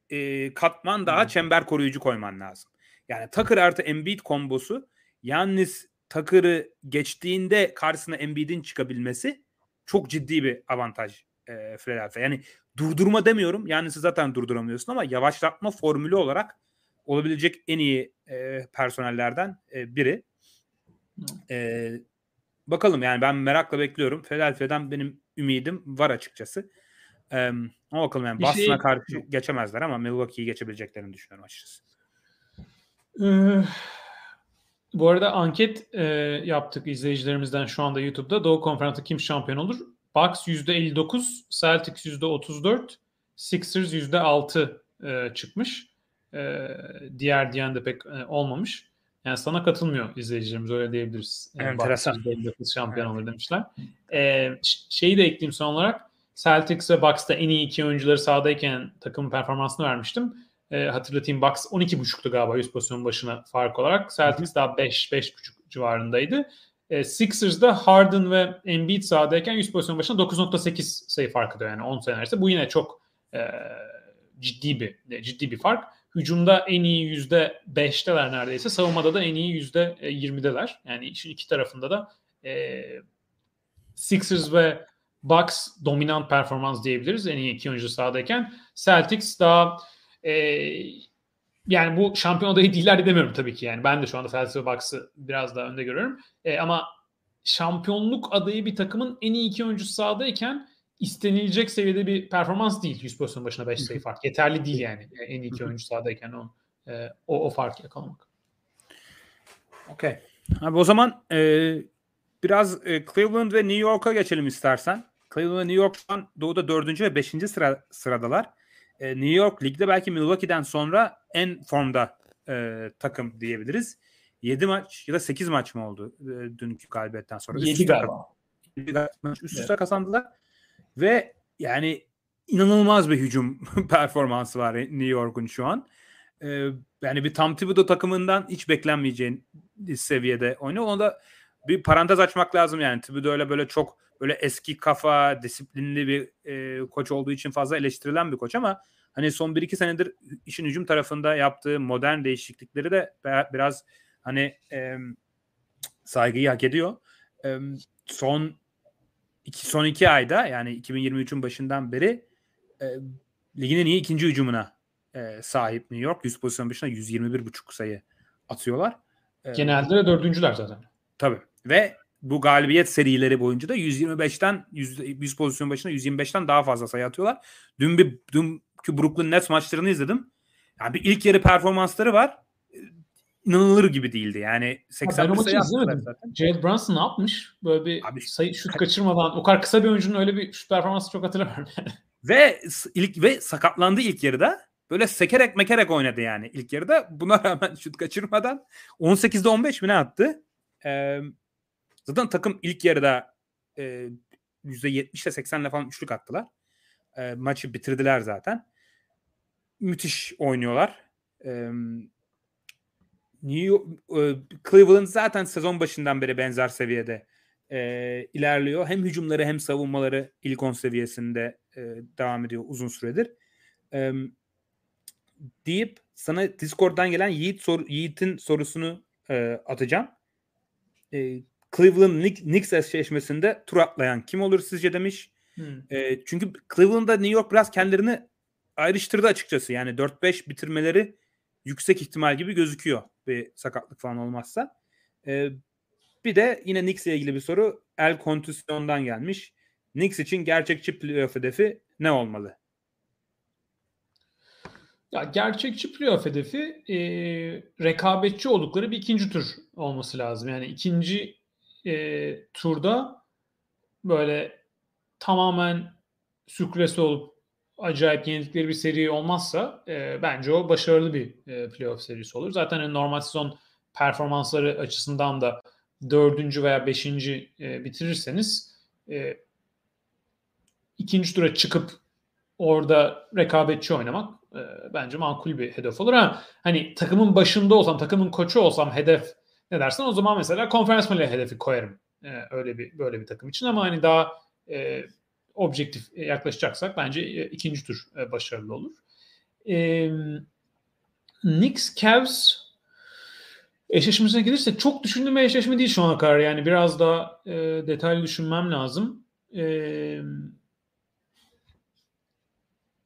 e, katman daha hmm. çember koruyucu koyman lazım. Yani Takır artı Embiid kombosu Yannis Takır'ı geçtiğinde karşısına Embiid'in çıkabilmesi çok ciddi bir avantaj e, Philadelphia. Yani durdurma demiyorum. Yani siz zaten durduramıyorsun ama yavaşlatma formülü olarak olabilecek en iyi e, personellerden e, biri. E, bakalım yani ben merakla bekliyorum. Philadelphia'dan benim ümidim var açıkçası. E, ama bakalım yani Boston'a şey... karşı geçemezler ama Milwaukee'yi geçebileceklerini düşünüyorum açıkçası. Ee, bu arada anket e, yaptık izleyicilerimizden şu anda YouTube'da. Doğu Konferans'ta kim şampiyon olur? Bucks %59, Celtics %34, Sixers %6 e, çıkmış. E, diğer diyen de pek e, olmamış. Yani sana katılmıyor izleyicilerimiz öyle diyebiliriz. Yani Enteresan. %59 şampiyon olur demişler. E, şeyi de ekleyeyim son olarak. Celtics ve Bucks'ta en iyi iki oyuncuları sahadayken takımın performansını vermiştim. E, hatırlatayım Bucks 12.5'tu galiba 100 pozisyon başına fark olarak. Celtics daha 5 5.5 civarındaydı. E, Sixers'da Harden ve Embiid sahadayken 100 pozisyon başına 9.8 sayı farkı da yani 10 sene arası. Bu yine çok e, ciddi bir ciddi bir fark. Hücumda en iyi yüzde beşteler neredeyse. Savunmada da en iyi yüzde yirmideler. Yani iki tarafında da e, Sixers ve Bucks dominant performans diyebiliriz. En iyi iki oyuncu sahadayken. Celtics daha e, yani bu şampiyon adayı değiller demiyorum tabii ki. Yani ben de şu anda Celtics ve Bucks'ı biraz daha önde görüyorum. E, ama şampiyonluk adayı bir takımın en iyi iki oyuncusu sahadayken istenilecek seviyede bir performans değil 100 pozisyon başına 5 sayı fark. Yeterli değil yani en iyi iki oyuncu sahadayken o, e, o, o farkı yakalamak. Okey. Abi o zaman e, biraz e, Cleveland ve New York'a geçelim istersen. Cleveland ve New York şu an doğuda 4. ve 5. Sıra, sıradalar. E, New York ligde belki Milwaukee'den sonra en formda e, takım diyebiliriz. 7 maç ya da 8 maç mı oldu e, dünkü galibiyetten sonra? 7 galiba. 7 maç üst üste evet. kazandılar. Ve yani inanılmaz bir hücum [laughs] performansı var New York'un şu an. Ee, yani bir Tom Thibodeau takımından hiç beklenmeyeceğin seviyede oynuyor. Onu da bir parantez açmak lazım yani. Thibodeau öyle böyle çok böyle eski kafa, disiplinli bir e, koç olduğu için fazla eleştirilen bir koç ama hani son 1-2 senedir işin hücum tarafında yaptığı modern değişiklikleri de biraz hani e, saygıyı hak ediyor. E, son iki, son iki ayda yani 2023'ün başından beri e, ligin en iyi ikinci hücumuna e, sahip New York. 100 pozisyon başına 121,5 sayı atıyorlar. Genelde de dördüncüler zaten. Tabii. Ve bu galibiyet serileri boyunca da 125'ten 100, 100 pozisyon başına 125'ten daha fazla sayı atıyorlar. Dün bir dünkü Brooklyn Nets maçlarını izledim. Yani bir ilk yarı performansları var inanılır gibi değildi. Yani 80 sayı attılar zaten. Jalen Brunson ne yapmış? Böyle bir Abi, sayı şut kaçırmadan o kadar kısa bir oyuncunun öyle bir şut performansı çok hatırlamıyorum. [laughs] ve ilk ve sakatlandı ilk yarıda. Böyle sekerek mekerek oynadı yani ilk yarıda. Buna rağmen [laughs] şut kaçırmadan 18'de 15 mi ne attı? Ee, zaten takım ilk yarıda e, %70'le 80'le falan üçlük attılar. E, maçı bitirdiler zaten. Müthiş oynuyorlar. E, New York, e, Cleveland zaten sezon başından beri benzer seviyede e, ilerliyor. Hem hücumları hem savunmaları ilk 10 seviyesinde e, devam ediyor uzun süredir. E, deyip sana Discord'dan gelen Yiğit sor, Yiğit'in sorusunu e, atacağım. E, Cleveland Knicks eşleşmesinde tur atlayan kim olur sizce demiş. Hmm. E, çünkü Cleveland'da New York biraz kendilerini ayrıştırdı açıkçası. Yani 4-5 bitirmeleri yüksek ihtimal gibi gözüküyor bir sakatlık falan olmazsa. E, bir de yine Knicks ile ilgili bir soru. El kontüsyondan gelmiş. Knicks için gerçekçi playoff hedefi ne olmalı? Ya gerçekçi playoff hedefi e, rekabetçi oldukları bir ikinci tur olması lazım. Yani ikinci e, turda böyle tamamen sürklesi olup acayip yenildikleri bir seri olmazsa e, bence o başarılı bir e, playoff serisi olur. Zaten hani normal sezon performansları açısından da dördüncü veya beşinci e, bitirirseniz e, ikinci tura çıkıp orada rekabetçi oynamak e, bence makul bir hedef olur. Ha, hani takımın başında olsam, takımın koçu olsam hedef ne dersin? O zaman mesela konferans finali hedefi koyarım. E, öyle bir böyle bir takım için ama hani daha e, objektif yaklaşacaksak bence e, ikinci tur e, başarılı olur. E, Knicks Cavs eşleşmesine gelirsek çok düşündüğüm bir eşleşme değil şu ana kadar. Yani biraz daha e, detaylı düşünmem lazım. E,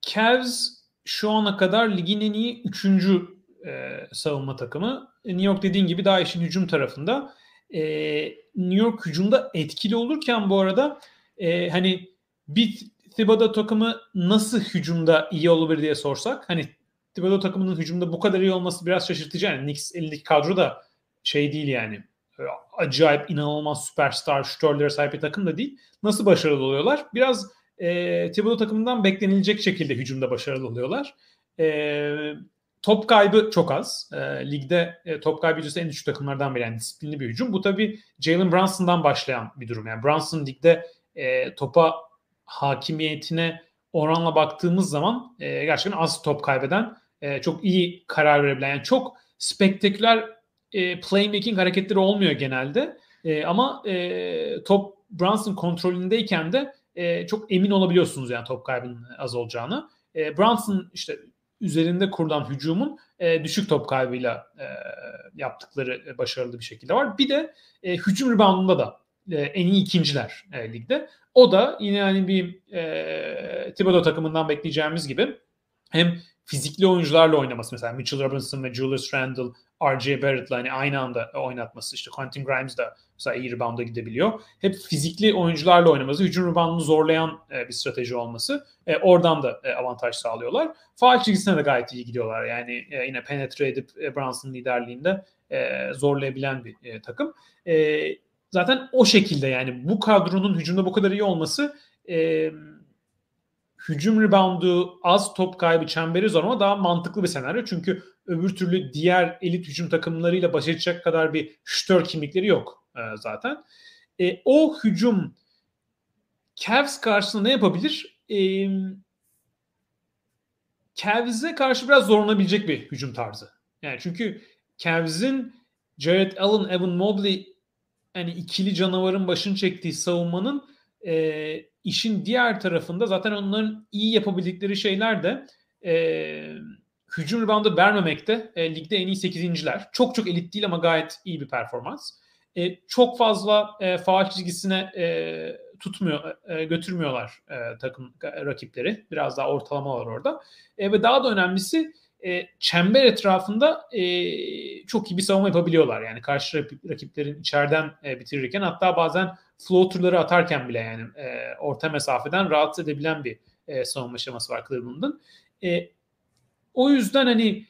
Cavs şu ana kadar ligin en iyi üçüncü e, savunma takımı. E, New York dediğin gibi daha işin hücum tarafında. E, New York hücumda etkili olurken bu arada e, hani bir Thibodeau takımı nasıl hücumda iyi olabilir diye sorsak hani Thibodeau takımının hücumda bu kadar iyi olması biraz şaşırtıcı. Yani Knicks elindeki kadro da şey değil yani acayip inanılmaz süperstar şütörlere sahip bir takım da değil. Nasıl başarılı oluyorlar? Biraz e, Thibodeau takımından beklenilecek şekilde hücumda başarılı oluyorlar. E, top kaybı çok az. E, ligde e, top kaybı yüzdesi en düşük takımlardan biri. Yani disiplinli bir hücum. Bu tabii Jalen Brunson'dan başlayan bir durum. Yani Brunson ligde e, topa hakimiyetine oranla baktığımız zaman e, gerçekten az top kaybeden, e, çok iyi karar verebilen, yani çok spektaküler e, playmaking hareketleri olmuyor genelde. E, ama e, top Brunson kontrolündeyken de e, çok emin olabiliyorsunuz yani top kaybının az olacağını. E, Brunson işte üzerinde kurulan hücumun e, düşük top kaybıyla e, yaptıkları başarılı bir şekilde var. Bir de e, hücum reboundunda da e, en iyi ikinciler e, ligde. O da yine hani bir e, Thibodeau takımından bekleyeceğimiz gibi hem fizikli oyuncularla oynaması mesela Mitchell Robinson ve Julius Randle, R.J. Barrett'la hani aynı anda oynatması işte Quentin Grimes da mesela iyi rebound'a gidebiliyor. Hep fizikli oyuncularla oynaması, hücum reboundunu zorlayan e, bir strateji olması. E, oradan da e, avantaj sağlıyorlar. Faal çizgisine de gayet iyi gidiyorlar. Yani e, yine penetre edip e, Brunson liderliğinde e, zorlayabilen bir e, takım. E, zaten o şekilde yani bu kadronun hücumda bu kadar iyi olması e, hücum reboundu, az top kaybı çemberi zor ama daha mantıklı bir senaryo. Çünkü öbür türlü diğer elit hücum takımlarıyla baş edecek kadar bir şütör kimlikleri yok e, zaten. E, o hücum Cavs karşısında ne yapabilir? E, Cavs'e karşı biraz zorlanabilecek bir hücum tarzı. Yani çünkü Cavs'in Jared Allen, Evan Mobley yani ikili canavarın başını çektiği savunmanın e, işin diğer tarafında zaten onların iyi yapabildikleri şeyler de e, hücum reboundu vermemekte. E, ligde en iyi 8.ler. Çok çok elit değil ama gayet iyi bir performans. E, çok fazla e, faal çizgisine e, tutmuyor, e, götürmüyorlar e, takım rakipleri. Biraz daha ortalama var orada. E, ve daha da önemlisi e, çember etrafında e, çok iyi bir savunma yapabiliyorlar. Yani karşı rakiplerin içeriden e, bitirirken hatta bazen floaterları atarken bile yani e, orta mesafeden rahatsız edebilen bir e, savunma şeması var Cleveland'ın. E, o yüzden hani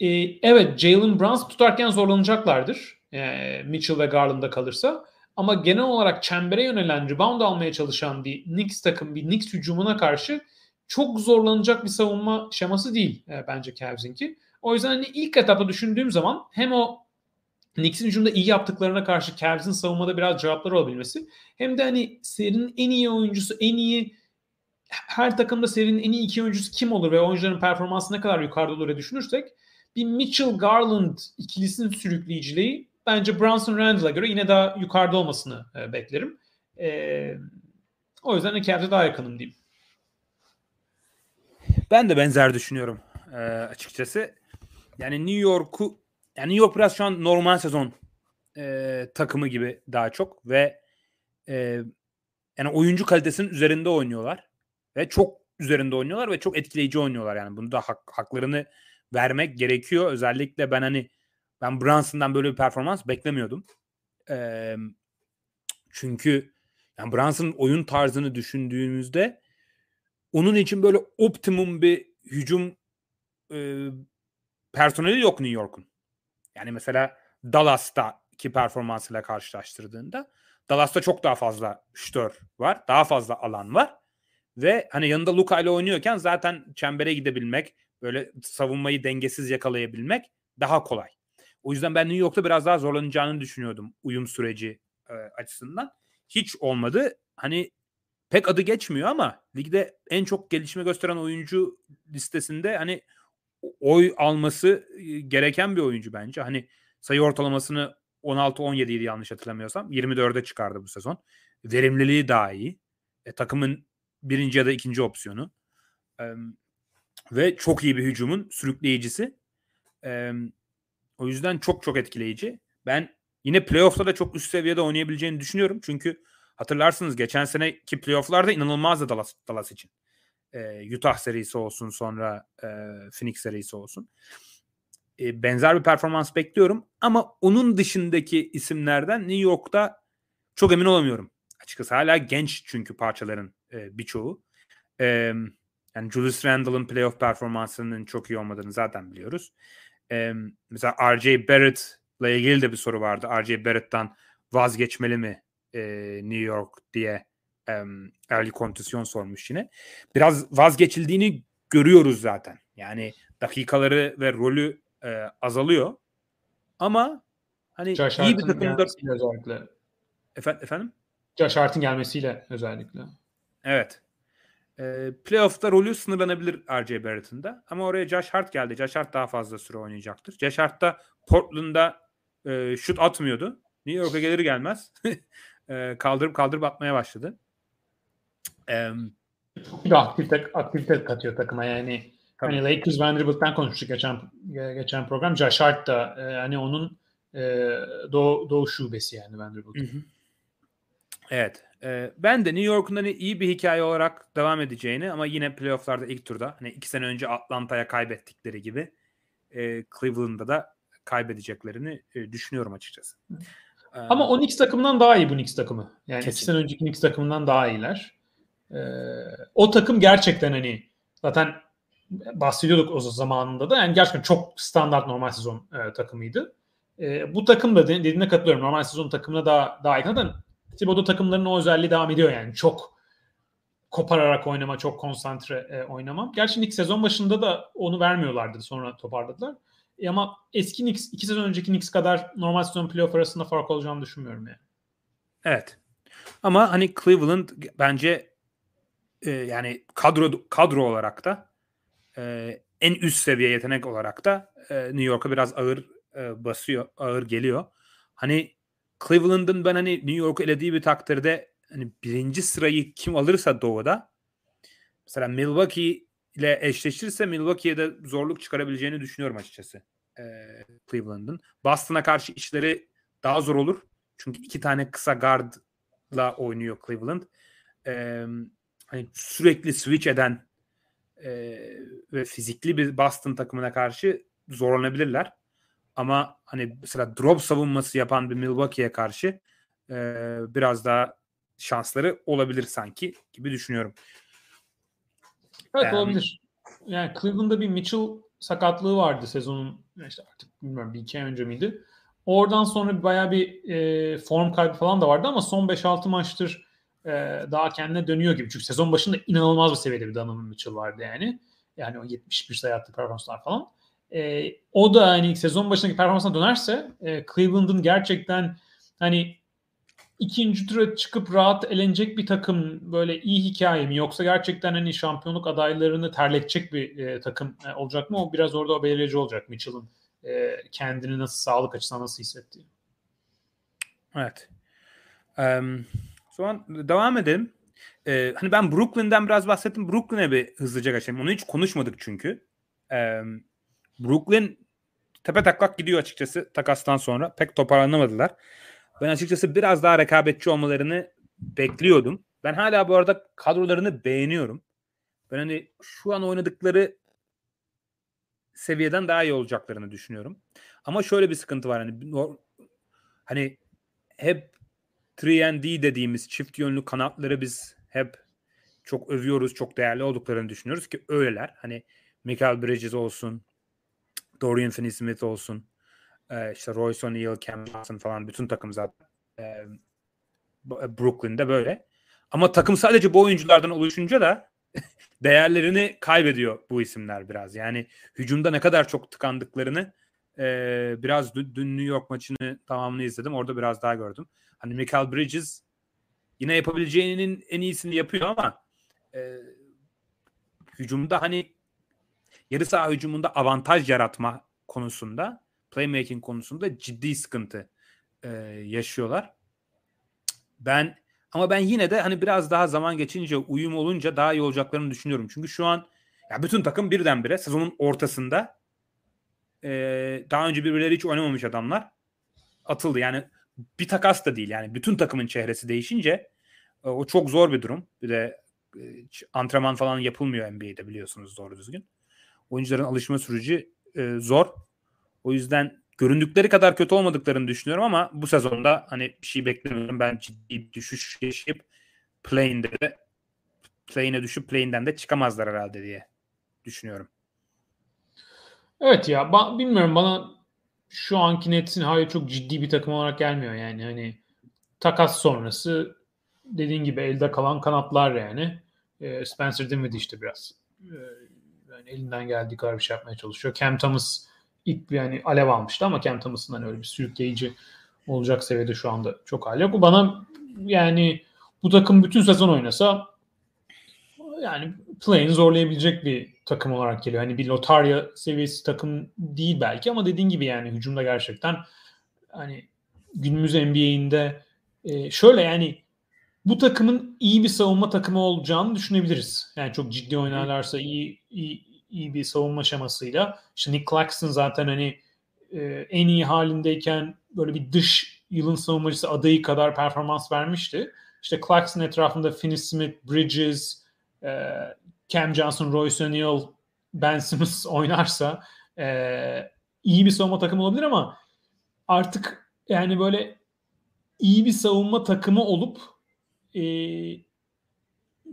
e, evet Jalen Brunson tutarken zorlanacaklardır. E, Mitchell ve Garland'da kalırsa. Ama genel olarak çembere yönelen, rebound almaya çalışan bir Knicks takım, bir Knicks hücumuna karşı çok zorlanacak bir savunma şeması değil e, bence Cavs'inki. O yüzden hani ilk etapta düşündüğüm zaman hem o Knicks'in hücumda iyi yaptıklarına karşı Cavs'in savunmada biraz cevapları olabilmesi hem de hani serinin en iyi oyuncusu, en iyi her takımda serinin en iyi iki oyuncusu kim olur ve oyuncuların performansı ne kadar yukarıda olur diye düşünürsek bir Mitchell Garland ikilisinin sürükleyiciliği bence Brunson Randall'a göre yine daha yukarıda olmasını e, beklerim. E, o yüzden Cavs'e daha yakınım diyeyim. Ben de benzer düşünüyorum e, açıkçası. Yani New York'u yani New York biraz şu an normal sezon e, takımı gibi daha çok ve e, yani oyuncu kalitesinin üzerinde oynuyorlar ve çok üzerinde oynuyorlar ve çok etkileyici oynuyorlar yani bunu da hak, haklarını vermek gerekiyor. Özellikle ben hani ben Brunson'dan böyle bir performans beklemiyordum. E, çünkü yani Brunson'ın oyun tarzını düşündüğümüzde onun için böyle optimum bir hücum e, personeli yok New York'un. Yani mesela Dallas'ta ki performansıyla karşılaştırdığında Dallas'ta çok daha fazla şütör var. Daha fazla alan var. Ve hani yanında Luka ile oynuyorken zaten çembere gidebilmek, böyle savunmayı dengesiz yakalayabilmek daha kolay. O yüzden ben New York'ta biraz daha zorlanacağını düşünüyordum uyum süreci e, açısından. Hiç olmadı. Hani pek adı geçmiyor ama ligde en çok gelişme gösteren oyuncu listesinde hani oy alması gereken bir oyuncu bence. Hani sayı ortalamasını 16-17 idi yanlış hatırlamıyorsam. 24'e çıkardı bu sezon. Verimliliği daha iyi. E, takımın birinci ya da ikinci opsiyonu. E, ve çok iyi bir hücumun sürükleyicisi. E, o yüzden çok çok etkileyici. Ben yine playoff'ta da çok üst seviyede oynayabileceğini düşünüyorum. Çünkü hatırlarsınız geçen seneki playoff'larda inanılmazdı Dallas, Dallas için. E, Utah serisi olsun sonra e, Phoenix serisi olsun. E, benzer bir performans bekliyorum. Ama onun dışındaki isimlerden New York'ta çok emin olamıyorum. Açıkçası hala genç çünkü parçaların e, birçoğu. E, yani Julius Randle'ın playoff performansının çok iyi olmadığını zaten biliyoruz. E, mesela R.J. Barrett'la ilgili de bir soru vardı. R.J. Barrett'tan vazgeçmeli mi e, New York diye early kontisyon sormuş yine. Biraz vazgeçildiğini görüyoruz zaten. Yani dakikaları ve rolü e, azalıyor. Ama hani Josh iyi bir takımda özellikle. Efendim, efendim? Josh Hart'ın gelmesiyle özellikle. Evet. E, playoff'ta rolü sınırlanabilir R.J. Barrett'ın da. Ama oraya Josh Hart geldi. Josh Hart daha fazla süre oynayacaktır. Josh Hart da Portland'da e, şut atmıyordu. New York'a gelir gelmez [laughs] e, kaldırıp kaldırıp atmaya başladı. Bir aktivite, aktivite katıyor takıma yani. Tabii. Hani Lakers Vanderbilt'ten konuştuk geçen geçen program. Josh Hart da e, hani onun e, doğu, doğu şubesi yani Vanderbilt. Hı hı. Evet. E, ben de New York'un hani iyi bir hikaye olarak devam edeceğini ama yine playofflarda ilk turda hani iki sene önce Atlanta'ya kaybettikleri gibi e, Cleveland'da da kaybedeceklerini e, düşünüyorum açıkçası. Ama o Knicks takımından daha iyi bu Knicks takımı. Yani Kesin. iki sene önceki Knicks takımından daha iyiler. Ee, o takım gerçekten hani zaten bahsediyorduk o zamanında da yani gerçekten çok standart normal sezon e, takımıydı. E, bu takım da dediğine katılıyorum. Normal sezon takımına daha daha iyi. Zaten Thibodeau takımlarının o özelliği devam ediyor yani. Çok kopararak oynama, çok konsantre e, oynama. Gerçi Knicks sezon başında da onu vermiyorlardı. Sonra toparladılar. E, ama eski Knicks, iki sezon önceki Knicks kadar normal sezon playoff arasında fark olacağını düşünmüyorum yani. Evet. Ama hani Cleveland bence e, yani kadro kadro olarak da e, en üst seviye yetenek olarak da e, New York'a biraz ağır e, basıyor, ağır geliyor. Hani Cleveland'ın ben hani New York'u elediği bir takdirde hani birinci sırayı kim alırsa doğuda mesela Milwaukee ile eşleşirse Milwaukee'ye de zorluk çıkarabileceğini düşünüyorum açıkçası e, Cleveland'ın. Boston'a karşı işleri daha zor olur. Çünkü iki tane kısa guardla oynuyor Cleveland. E, hani sürekli switch eden e, ve fizikli bir Boston takımına karşı zorlanabilirler. Ama hani mesela drop savunması yapan bir Milwaukee'ye karşı e, biraz daha şansları olabilir sanki gibi düşünüyorum. Evet um, olabilir. Yani Cleveland'da bir Mitchell sakatlığı vardı sezonun işte artık bilmiyorum bir iki ay önce miydi. Oradan sonra bayağı bir e, form kaybı falan da vardı ama son 5-6 maçtır e, daha kendine dönüyor gibi. Çünkü sezon başında inanılmaz bir seviyede bir Donovan Mitchell vardı yani. Yani o 71 sayı attığı performanslar falan. E, o da hani sezon başındaki performansına dönerse e, Cleveland'ın gerçekten hani ikinci tura çıkıp rahat elenecek bir takım böyle iyi hikaye mi yoksa gerçekten hani şampiyonluk adaylarını terletecek bir e, takım e, olacak mı? O biraz orada o belirleyici olacak Mitchell'ın e, kendini nasıl sağlık açısından nasıl hissettiği. Evet. Um, zaman devam edelim. Ee, hani ben Brooklyn'den biraz bahsettim. Brooklyn'e bir hızlıca geçelim. Onu hiç konuşmadık çünkü. Ee, Brooklyn tepe taklak gidiyor açıkçası takastan sonra. Pek toparlanamadılar. Ben açıkçası biraz daha rekabetçi olmalarını bekliyordum. Ben hala bu arada kadrolarını beğeniyorum. Ben hani şu an oynadıkları seviyeden daha iyi olacaklarını düşünüyorum. Ama şöyle bir sıkıntı var hani hani hep 3D dediğimiz çift yönlü kanatları biz hep çok övüyoruz, çok değerli olduklarını düşünüyoruz ki öyleler. Hani Michael Bridges olsun, Dorian Finney-Smith olsun, e, işte Royce O'Neal, Cam Johnson falan bütün takım zaten e, Brooklyn'de böyle. Ama takım sadece bu oyunculardan oluşunca da [laughs] değerlerini kaybediyor bu isimler biraz. Yani hücumda ne kadar çok tıkandıklarını e, biraz dün, dün New York maçını tamamını izledim. Orada biraz daha gördüm. Hani Michael Bridges yine yapabileceğinin en iyisini yapıyor ama e, hücumda hani yarı saha hücumunda avantaj yaratma konusunda playmaking konusunda ciddi sıkıntı e, yaşıyorlar. Ben ama ben yine de hani biraz daha zaman geçince uyum olunca daha iyi olacaklarını düşünüyorum. Çünkü şu an ya bütün takım birdenbire sezonun ortasında e, daha önce birbirleri hiç oynamamış adamlar atıldı. Yani bir takas da değil yani bütün takımın çehresi değişince e, o çok zor bir durum. Bir de e, antrenman falan yapılmıyor NBA'de biliyorsunuz doğru düzgün. Oyuncuların alışma süreci e, zor. O yüzden göründükleri kadar kötü olmadıklarını düşünüyorum ama bu sezonda hani bir şey beklemiyorum. Ben ciddi bir düşüş yaşayıp play'inde de play'ine düşüp play'inden de çıkamazlar herhalde diye düşünüyorum. Evet ya ba- bilmiyorum bana şu anki Nets'in hala çok ciddi bir takım olarak gelmiyor yani hani takas sonrası dediğin gibi elde kalan kanatlar yani. E, Spencer Dinwiddie işte biraz e, yani elinden geldiği kadar bir şey yapmaya çalışıyor. Cam Thomas ilk yani alev almıştı ama Cam Thomas'ın hani öyle bir sürükleyici olacak seviyede şu anda çok hali yok. Bana yani bu takım bütün sezon oynasa yani play'in zorlayabilecek bir takım olarak geliyor. Hani bir lotarya seviyesi takım değil belki ama dediğin gibi yani hücumda gerçekten hani günümüz NBA'inde e, şöyle yani bu takımın iyi bir savunma takımı olacağını düşünebiliriz. Yani çok ciddi oynarlarsa iyi iyi, iyi bir savunma şemasıyla. İşte Nick Claxton zaten hani e, en iyi halindeyken böyle bir dış yılın savunmacısı adayı kadar performans vermişti. İşte Claxton etrafında Finney Smith, Bridges, e, Cam Johnson, Royce O'Neal, Ben Simmons [laughs] oynarsa e, iyi bir savunma takımı olabilir ama artık yani böyle iyi bir savunma takımı olup e,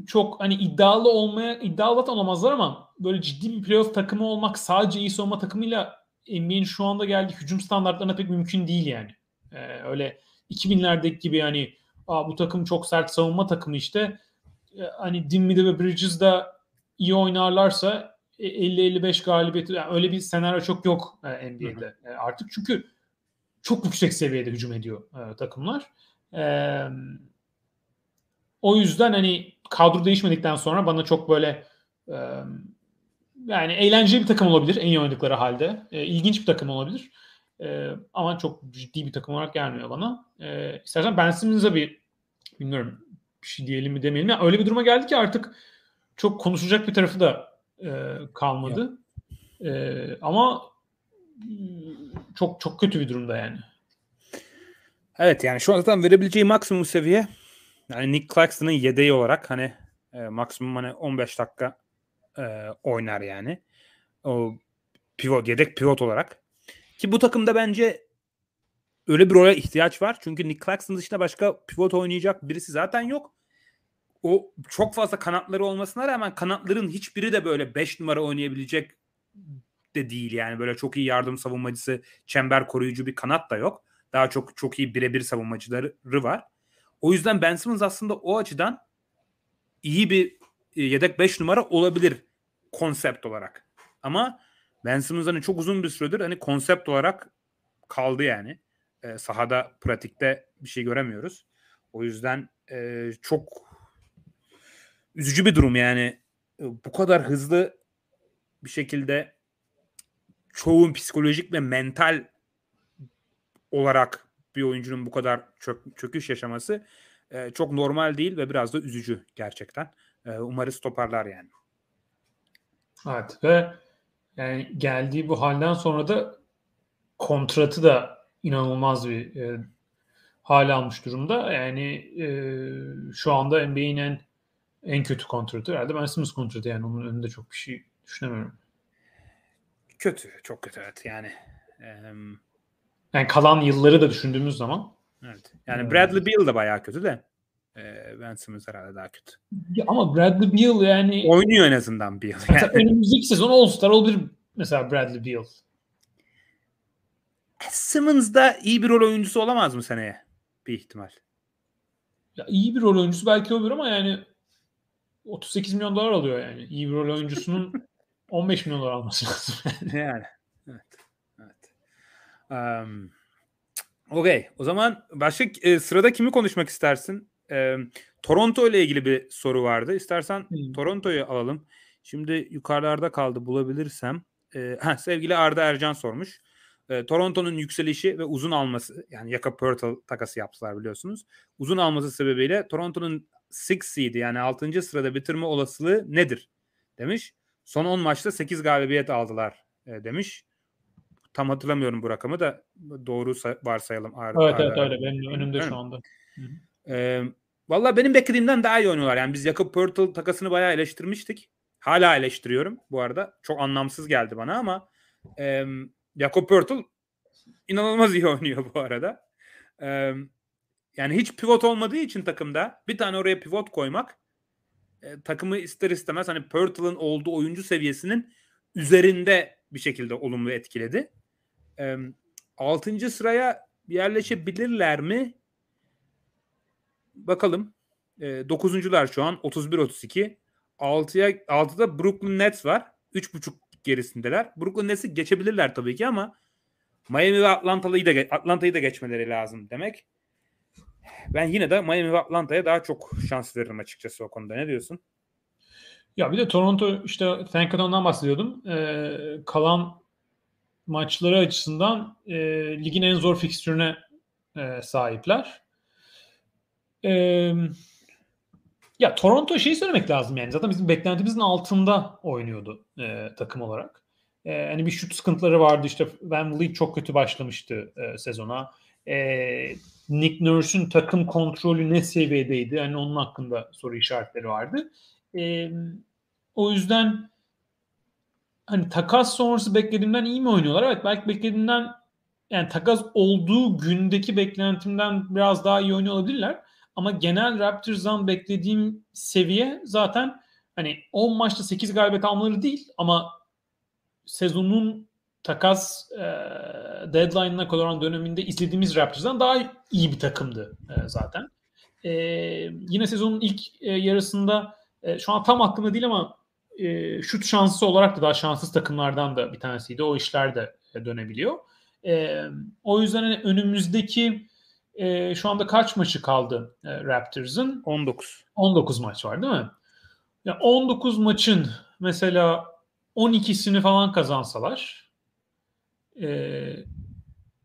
çok hani iddialı olmaya iddialı da olamazlar ama böyle ciddi bir playoff takımı olmak sadece iyi savunma takımıyla NBA'nin şu anda geldiği hücum standartlarına pek mümkün değil yani. Ee, öyle 2000'lerdeki gibi yani Aa, bu takım çok sert savunma takımı işte ee, hani Dinwiddie ve Bridges da iyi oynarlarsa 50-55 e, galibiyeti yani öyle bir senaryo çok yok e, NBA'de hı hı. E, artık çünkü çok yüksek seviyede hücum ediyor e, takımlar. E, o yüzden hani kadro değişmedikten sonra bana çok böyle e, yani eğlenceli bir takım olabilir en iyi oynadıkları halde. E, ilginç bir takım olabilir. E, ama çok ciddi bir takım olarak gelmiyor bana. E, istersen Ben Simmons'a bir bilmiyorum bir şey diyelim mi demeyelim. Yani öyle bir duruma geldi ki artık çok konuşacak bir tarafı da e, kalmadı. E, ama çok çok kötü bir durumda yani. Evet yani şu an zaten verebileceği maksimum seviye yani Nick Claxton'ın yedeği olarak hani e, maksimum hani 15 dakika e, oynar yani. O pivot, yedek pivot olarak. Ki bu takımda bence öyle bir role ihtiyaç var. Çünkü Nick Claxton dışında başka pivot oynayacak birisi zaten yok. O çok fazla kanatları olmasına rağmen kanatların hiçbiri de böyle 5 numara oynayabilecek de değil yani. Böyle çok iyi yardım savunmacısı, çember koruyucu bir kanat da yok. Daha çok çok iyi birebir savunmacıları var. O yüzden Ben Simmons aslında o açıdan iyi bir e, yedek 5 numara olabilir konsept olarak. Ama Ben Simmons hani çok uzun bir süredir hani konsept olarak kaldı yani. E, sahada pratikte bir şey göremiyoruz. O yüzden e, çok üzücü bir durum yani. E, bu kadar hızlı bir şekilde çoğun psikolojik ve mental olarak bir oyuncunun bu kadar çök, çöküş yaşaması e, çok normal değil ve biraz da üzücü gerçekten. E, umarız toparlar yani. Evet ve yani geldiği bu halden sonra da kontratı da inanılmaz bir e, hal almış durumda. Yani e, şu anda NBA'nin en, en kötü kontratı herhalde Ben Simmons kontratı yani onun önünde çok bir şey düşünemiyorum. Kötü, çok kötü evet yani. E, yani kalan yılları da düşündüğümüz zaman. Evet. Yani Bradley Beal de bayağı kötü de. Ee, ben Simmons herhalde daha kötü. Ya ama Bradley Beal yani oynuyor en azından Beal. Yani. önümüzdeki sezon All-Star olabilir mesela Bradley Beal. Simmons da iyi bir rol oyuncusu olamaz mı seneye? Bir ihtimal. Ya iyi bir rol oyuncusu belki olur ama yani 38 milyon dolar alıyor yani. İyi bir rol oyuncusunun [laughs] 15 milyon dolar alması lazım. Yani. yani. Evet. Evet. Um, Okey. O zaman başka e, sırada kimi konuşmak istersin? E, Toronto ile ilgili bir soru vardı. İstersen Hmm. Toronto'yu alalım. Şimdi yukarılarda kaldı bulabilirsem. E, heh, sevgili Arda Ercan sormuş. E, Toronto'nun yükselişi ve uzun alması yani Jakob Poeltl takası yaptılar biliyorsunuz. Uzun alması sebebiyle Toronto'nun 6 seed yani 6. sırada bitirme olasılığı nedir? Demiş. Son 10 maçta 8 galibiyet aldılar e, demiş. Tam hatırlamıyorum bu rakamı da doğru say- varsayalım. Arda, Evet Arda evet öyle. Benim önümde mi? şu anda. Ee, Valla benim beklediğimden daha iyi oynuyorlar. Yani biz Jakob Poeltl takasını bayağı eleştirmiştik. Hala eleştiriyorum bu arada. Çok anlamsız geldi bana ama e, Jakob Poeltl inanılmaz iyi [laughs] oynuyor bu arada. E, yani hiç pivot olmadığı için takımda bir tane oraya pivot koymak e, takımı ister istemez hani Poeltl'ın olduğu oyuncu seviyesinin üzerinde bir şekilde olumlu etkiledi. E, 6. sıraya yerleşebilirler mi? Bakalım. E, dokuzuncular şu an 31-32. 6'ya 6'da Brooklyn Nets var. 3.5 gerisindeler. Brooklyn Nets'i geçebilirler tabii ki ama Miami ve Atlanta'yı da Atlanta'yı da geçmeleri lazım demek. Ben yine de Miami ve Atlanta'ya daha çok şans veririm açıkçası o konuda. Ne diyorsun? Ya bir de Toronto işte Thankaton'dan bahsediyordum. Ee, kalan maçları açısından e, ligin en zor fikstürüne e, sahipler. E, ya Toronto şeyi söylemek lazım yani zaten bizim beklentimizin altında oynuyordu e, takım olarak. E, hani bir şut sıkıntıları vardı işte Van Vliet çok kötü başlamıştı e, sezona. E, Nick Nurse'ün takım kontrolü ne seviyedeydi? Hani onun hakkında soru işaretleri vardı. E, o yüzden hani takas sonrası beklediğimden iyi mi oynuyorlar? Evet belki beklediğimden yani takas olduğu gündeki beklentimden biraz daha iyi oynuyor olabilirler. Ama genel Raptors'dan beklediğim seviye zaten hani 10 maçta 8 galibiyet almaları değil ama sezonun takas e, deadline'ına kadar olan döneminde izlediğimiz Raptors'dan daha iyi bir takımdı e, zaten. E, yine sezonun ilk e, yarısında e, şu an tam aklımda değil ama e, şut şansı olarak da daha şanssız takımlardan da bir tanesiydi. O işler de e, dönebiliyor. E, o yüzden hani önümüzdeki e, şu anda kaç maçı kaldı e, Raptors'ın? 19. 19 maç var değil mi? Ya 19 maçın mesela 12'sini falan kazansalar e,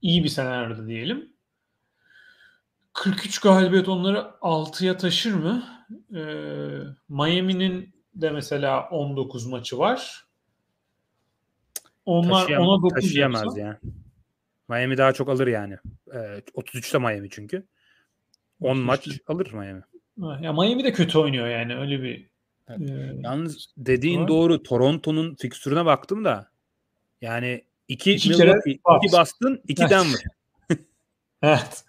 iyi bir senaryoda diyelim. 43 galibiyet onları 6'ya taşır mı? E, Miami'nin de mesela 19 maçı var. Onlar Taşıyam- ona 9 taşıyamaz yapsa, yani. Miami daha çok alır yani. Ee, 33'te Miami çünkü. 10 maç 33'te. alır Miami. Ha, Ya Miami de kötü oynuyor yani öyle bir Evet. e, Yalnız dediğin Var. doğru. Toronto'nun fikstürüne baktım da yani iki, İki kere Bucks. iki Boston, iki Evet. Denver. [laughs] evet.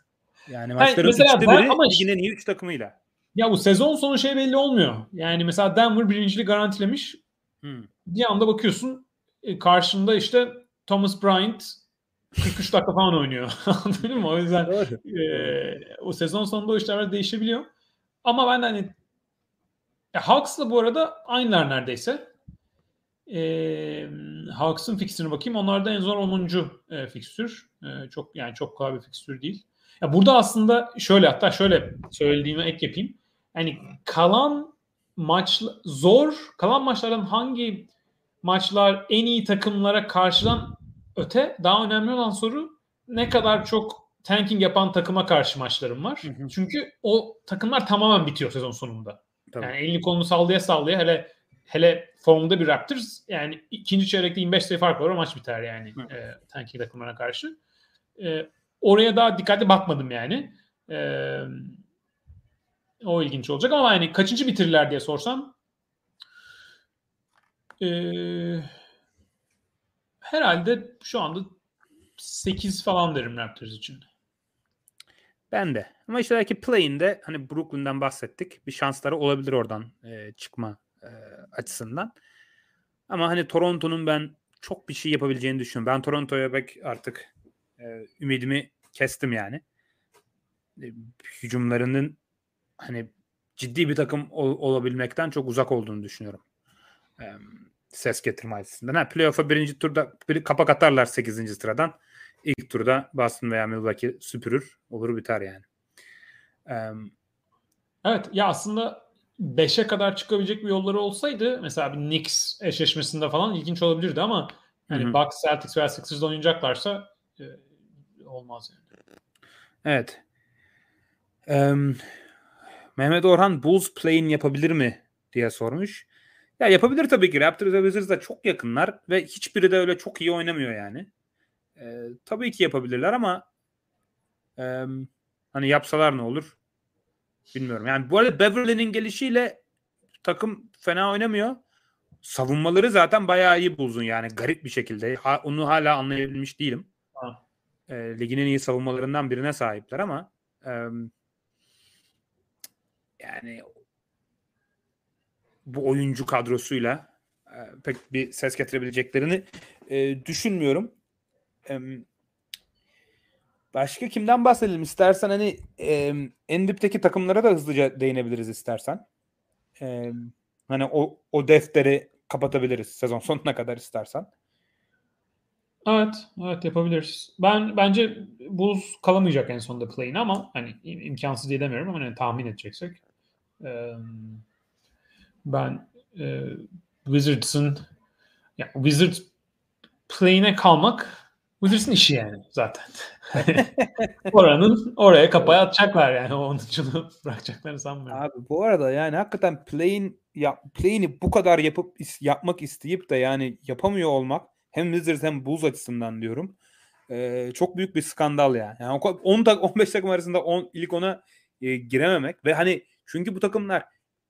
Yani maçların mesela üçte biri ama- ligin iyi üç takımıyla. Ya bu sezon sonu şey belli olmuyor. Yani mesela Denver birinciliği garantilemiş. Hmm. Bir anda bakıyorsun e, karşında işte Thomas Bryant 43 dakika falan oynuyor. [laughs] Anladın mı? O yüzden Doğru. e, o sezon sonunda o işler değişebiliyor. Ama ben de hani ya Hawks'la bu arada aynılar neredeyse. E, Hawks'ın fikstürüne bakayım. Onlarda en zor 10. E, fikstür. E, çok yani çok kolay bir fikstür değil. Ya burada aslında şöyle hatta şöyle söylediğime ek yapayım. Yani kalan maç zor. Kalan maçlardan hangi maçlar en iyi takımlara karşıdan öte daha önemli olan soru ne kadar çok tanking yapan takıma karşı maçlarım var. Hı hı. Çünkü o takımlar tamamen bitiyor sezon sonunda. Tabii. Yani elini kolunu sallaya sallaya hele hele formda bir Raptors yani ikinci çeyrekte 25 sayı fark var o maç biter yani Hı. e, tanking takımlarına karşı. E, oraya daha dikkatli bakmadım yani. E, o ilginç olacak ama yani kaçıncı bitirirler diye sorsam e, herhalde şu anda 8 falan derim Raptors için. Ben de. Ama işte belki play'inde hani Brooklyn'den bahsettik. Bir şansları olabilir oradan e, çıkma e, açısından. Ama hani Toronto'nun ben çok bir şey yapabileceğini düşünüyorum. Ben Toronto'ya pek artık e, ümidimi kestim yani. E, hücumlarının hani ciddi bir takım ol- olabilmekten çok uzak olduğunu düşünüyorum. E, ses getirme açısından. Ha, playoff'a birinci turda bir kapak atarlar 8. sıradan. İlk turda Boston veya Milwaukee süpürür. Olur biter yani. Ee, Evet ya aslında 5'e kadar çıkabilecek bir yolları olsaydı mesela bir Knicks eşleşmesinde falan ilginç olabilirdi ama hani Hı-hı. Bucks, Celtics veya Sixers'da oynayacaklarsa e, olmaz yani. Evet. Ee, Mehmet Orhan Bulls play'in yapabilir mi diye sormuş. Ya yapabilir tabii ki. Raptors ve Wizards da çok yakınlar ve hiçbiri de öyle çok iyi oynamıyor yani. Ee, tabii ki yapabilirler ama e, hani yapsalar ne olur bilmiyorum. Yani bu arada Beverly'nin gelişiyle takım fena oynamıyor. Savunmaları zaten bayağı iyi Bulls'un yani garip bir şekilde. Ha, onu hala anlayabilmiş değilim. Ha. E, ligin en iyi savunmalarından birine sahipler ama e, yani bu oyuncu kadrosuyla e, pek bir ses getirebileceklerini e, düşünmüyorum. E, başka kimden bahsedelim istersen hani e, en dipteki takımlara da hızlıca değinebiliriz istersen. E, hani o, o defteri kapatabiliriz sezon [laughs] sonuna kadar istersen. Evet, evet yapabiliriz. Ben bence Bulls kalamayacak en sonunda play'in ama hani imkansız diye demiyorum ama hani tahmin edeceksek. Ee, ben e, Wizards'ın ya Wizards play'ine kalmak Wizards'ın işi yani zaten. [laughs] Oranın oraya kapaya atacaklar yani. O onuncunu bırakacaklarını sanmıyorum. Abi bu arada yani hakikaten play'in ya play'ini bu kadar yapıp yapmak isteyip de yani yapamıyor olmak hem Wizards hem Bulls açısından diyorum. Ee, çok büyük bir skandal ya. Yani 10 tak 15 takım arasında 10 ilk ona e, girememek ve hani çünkü bu takımlar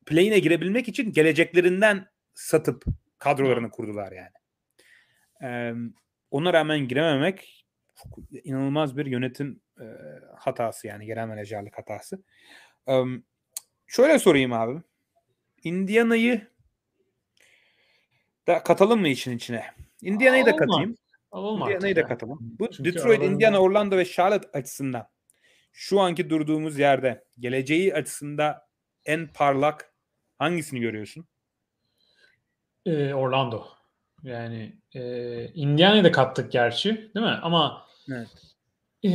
play'ine girebilmek için geleceklerinden satıp kadrolarını kurdular yani. Ee, ona rağmen girememek inanılmaz bir yönetim e, hatası yani genel menajerlik hatası. Ee, şöyle sorayım abi. Indiana'yı da katalım mı işin içine? Indiana'yı da katayım. Indiana'yı da katalım. Bu Çünkü Detroit, aralarında... Indiana, Orlando ve Charlotte açısından şu anki durduğumuz yerde geleceği açısında en parlak hangisini görüyorsun? Ee, Orlando. Yani e, Indiana'yı da kattık gerçi değil mi? Ama evet. e,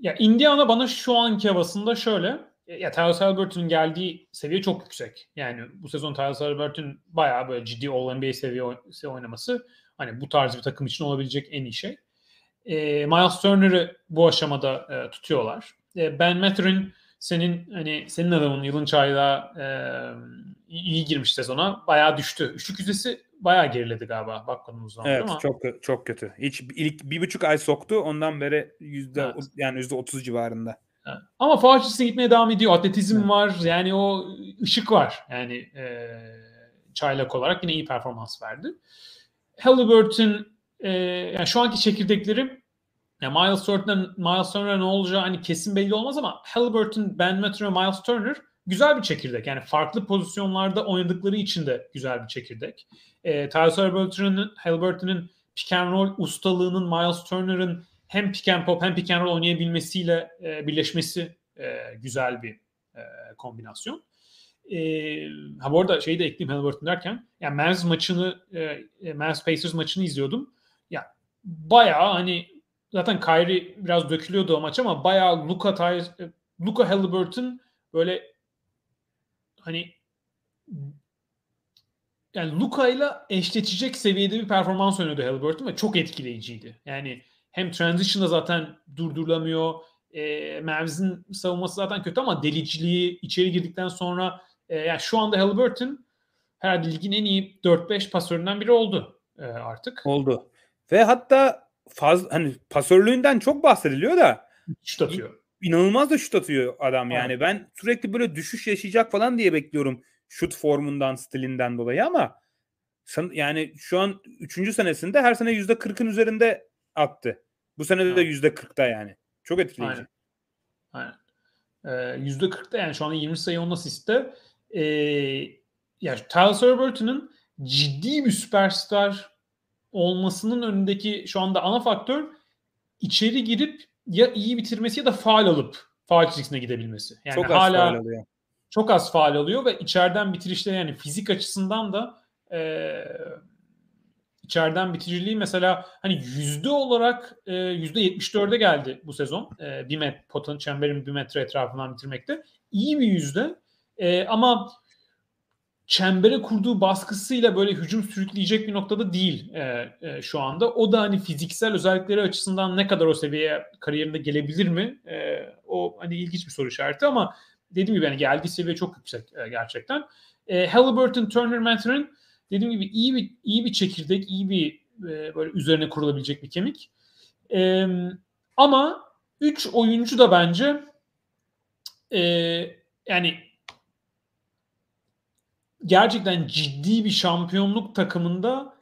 ya Indiana bana şu anki havasında şöyle ya Tyler Halliburton'un geldiği seviye çok yüksek. Yani bu sezon Tyler Halliburton bayağı böyle ciddi All-NBA seviye oynaması hani bu tarz bir takım için olabilecek en iyi şey. E, Miles Turner'ı bu aşamada e, tutuyorlar. E, ben Mathurin senin hani senin adamın yılın çayda e, iyi girmiş sezona. Bayağı düştü. Üçlük yüzdesi bayağı geriledi galiba zaman. Evet ama. çok çok kötü. Hiç ilk bir buçuk ay soktu. Ondan beri yüzde evet. yani yüzde otuz civarında. Evet. Ama faal gitmeye devam ediyor. Atletizm evet. var. Yani o ışık var. Yani e, çaylak olarak yine iyi performans verdi. Halliburton e, yani şu anki çekirdeklerim yani Miles Turner, Miles Turner ne olacağı hani kesin belli olmaz ama Halliburton, Ben ve Miles Turner güzel bir çekirdek. Yani farklı pozisyonlarda oynadıkları için de güzel bir çekirdek. E, Tyrese Halliburton'un Halliburton'un pick and roll ustalığının Miles Turner'ın hem pick and pop hem pick and roll oynayabilmesiyle e, birleşmesi e, güzel bir e, kombinasyon. E, ha bu arada şeyi de ekleyeyim Halliburton derken yani Mavs maçını e, Mavs Pacers maçını izliyordum. Ya bayağı hani zaten Kyrie biraz dökülüyordu o maç ama bayağı Luka Ty- Luka Halliburton böyle hani yani Luka ile eşleşecek seviyede bir performans oynadı Halliburton ve çok etkileyiciydi. Yani hem transition'da zaten durdurulamıyor. E, Mavs'in savunması zaten kötü ama deliciliği içeri girdikten sonra e, yani şu anda Halliburton herhalde ligin en iyi 4-5 pasöründen biri oldu e, artık. Oldu. Ve hatta fazla hani pasörlüğünden çok bahsediliyor da şut atıyor. İnanılmaz da şut atıyor adam yani. Evet. Ben sürekli böyle düşüş yaşayacak falan diye bekliyorum şut formundan, stilinden dolayı ama yani şu an 3. senesinde her sene %40'ın üzerinde attı. Bu sene de evet. %40'da yani. Çok etkileyici. Aynen. Aynen. Ee, %40'da yani şu anda 20 sayı 10 asiste. Ee, yani Tyler Halliburton'un ciddi bir süperstar olmasının önündeki şu anda ana faktör içeri girip ya iyi bitirmesi ya da faal alıp faal çizgisine gidebilmesi. Yani çok hala faal alıyor. Çok az faal alıyor ve içeriden bitirişleri yani fizik açısından da e, içeriden bitiriciliği mesela hani yüzde olarak e, yüzde 74'e geldi bu sezon. E, bir met, potanın çemberin bir metre etrafından bitirmekte. İyi bir yüzde. E, ama çembere kurduğu baskısıyla böyle hücum sürükleyecek bir noktada değil e, e, şu anda. O da hani fiziksel özellikleri açısından ne kadar o seviyeye kariyerinde gelebilir mi? E, o hani ilginç bir soru işareti ama dediğim gibi yani geldiği seviye çok yüksek e, gerçekten. E, Halliburton, Turner, Mathurin dediğim gibi iyi bir iyi bir çekirdek, iyi bir e, böyle üzerine kurulabilecek bir kemik. E, ama 3 oyuncu da bence e, yani gerçekten ciddi bir şampiyonluk takımında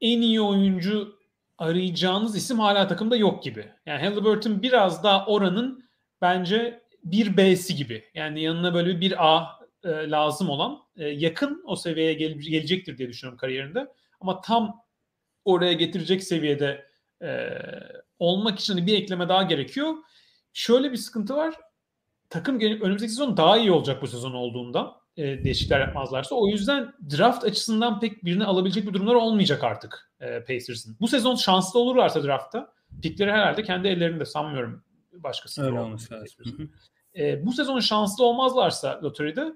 en iyi oyuncu arayacağınız isim hala takımda yok gibi. Yani Halliburton biraz daha oranın bence bir B'si gibi. Yani yanına böyle bir A e, lazım olan e, yakın o seviyeye gel- gelecektir diye düşünüyorum kariyerinde. Ama tam oraya getirecek seviyede e, olmak için bir ekleme daha gerekiyor. Şöyle bir sıkıntı var. Takım önümüzdeki sezon daha iyi olacak bu sezon olduğunda e, değişiklikler yapmazlarsa. O yüzden draft açısından pek birini alabilecek bir durumlar olmayacak artık e, Pacers'ın. Bu sezon şanslı olurlarsa draftta pikleri herhalde kendi ellerinde sanmıyorum başkası. Öyle olması lazım. E, bu sezon şanslı olmazlarsa lotteride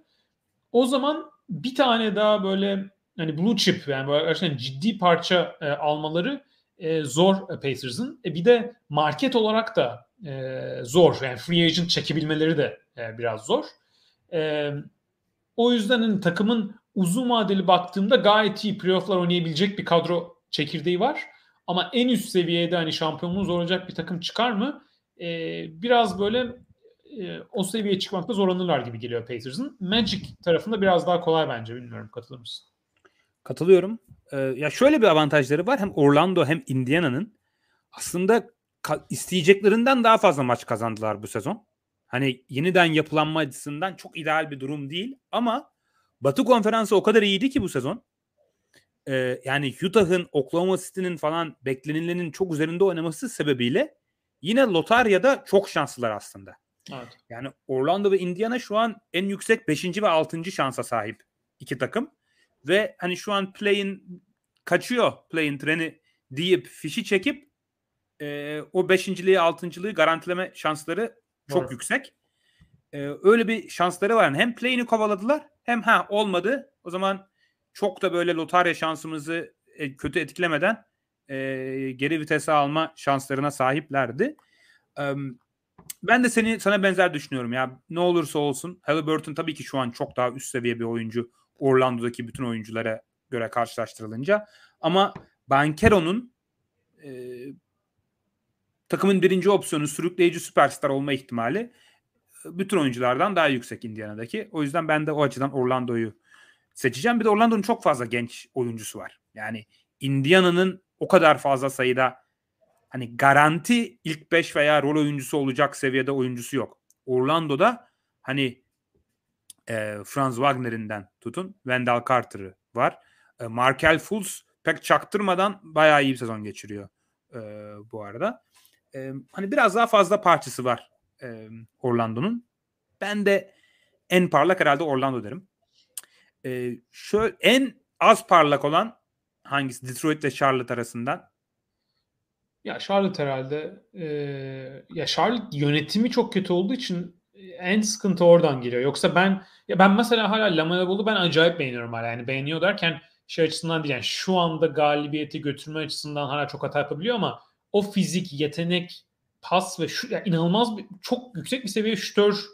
o zaman bir tane daha böyle hani blue chip yani böyle gerçekten ciddi parça e, almaları e, zor e, Pacers'ın. E, bir de market olarak da e, zor. Yani free agent çekebilmeleri de e, biraz zor. E, o yüzden hani takımın uzun vadeli baktığımda gayet iyi playofflar oynayabilecek bir kadro çekirdeği var. Ama en üst seviyede hani şampiyonluğu zorlayacak bir takım çıkar mı? Ee, biraz böyle e, o seviyeye çıkmakta zorlanırlar gibi geliyor Pacers'ın. Magic tarafında biraz daha kolay bence. Bilmiyorum katılır mısın? Katılıyorum. Ee, ya şöyle bir avantajları var. Hem Orlando hem Indiana'nın aslında isteyeceklerinden daha fazla maç kazandılar bu sezon. Hani yeniden yapılanma açısından çok ideal bir durum değil ama Batı konferansı o kadar iyiydi ki bu sezon. Ee, yani Utah'ın, Oklahoma City'nin falan beklenilenin çok üzerinde oynaması sebebiyle yine lotaryada çok şanslılar aslında. Evet. Yani Orlando ve Indiana şu an en yüksek 5. ve 6. şansa sahip iki takım. Ve hani şu an play'in kaçıyor play'in treni deyip fişi çekip e, o beşinciliği, altıncılığı garantileme şansları çok Doğru. yüksek. Ee, öyle bir şansları var. hem play'ini kovaladılar hem ha olmadı. O zaman çok da böyle lotarya şansımızı e, kötü etkilemeden e, geri vitese alma şanslarına sahiplerdi. E, ben de seni sana benzer düşünüyorum ya. Ne olursa olsun Halliburton tabii ki şu an çok daha üst seviye bir oyuncu Orlando'daki bütün oyunculara göre karşılaştırılınca. Ama Bankero'nun e, takımın birinci opsiyonu sürükleyici süperstar olma ihtimali e, bütün oyunculardan daha yüksek Indiana'daki. O yüzden ben de o açıdan Orlando'yu seçeceğim. Bir de Orlando'nun çok fazla genç oyuncusu var. Yani Indiana'nın o kadar fazla sayıda hani garanti ilk 5 veya rol oyuncusu olacak seviyede oyuncusu yok. Orlando'da hani e, Franz Wagner'inden tutun Wendell Carter'ı var. E, Markel Fultz pek çaktırmadan bayağı iyi bir sezon geçiriyor e, bu arada e, hani biraz daha fazla parçası var e, Orlando'nun. Ben de en parlak herhalde Orlando derim. E, şöyle en az parlak olan hangisi? Detroit ile Charlotte arasından. Ya Charlotte herhalde e, ya Charlotte yönetimi çok kötü olduğu için en sıkıntı oradan geliyor. Yoksa ben ya ben mesela hala Lamela Ball'u ben acayip beğeniyorum hala. Yani beğeniyor derken şey açısından değil yani şu anda galibiyeti götürme açısından hala çok hata yapabiliyor ama o fizik, yetenek, pas ve şu yani inanılmaz bir, çok yüksek bir seviye şütör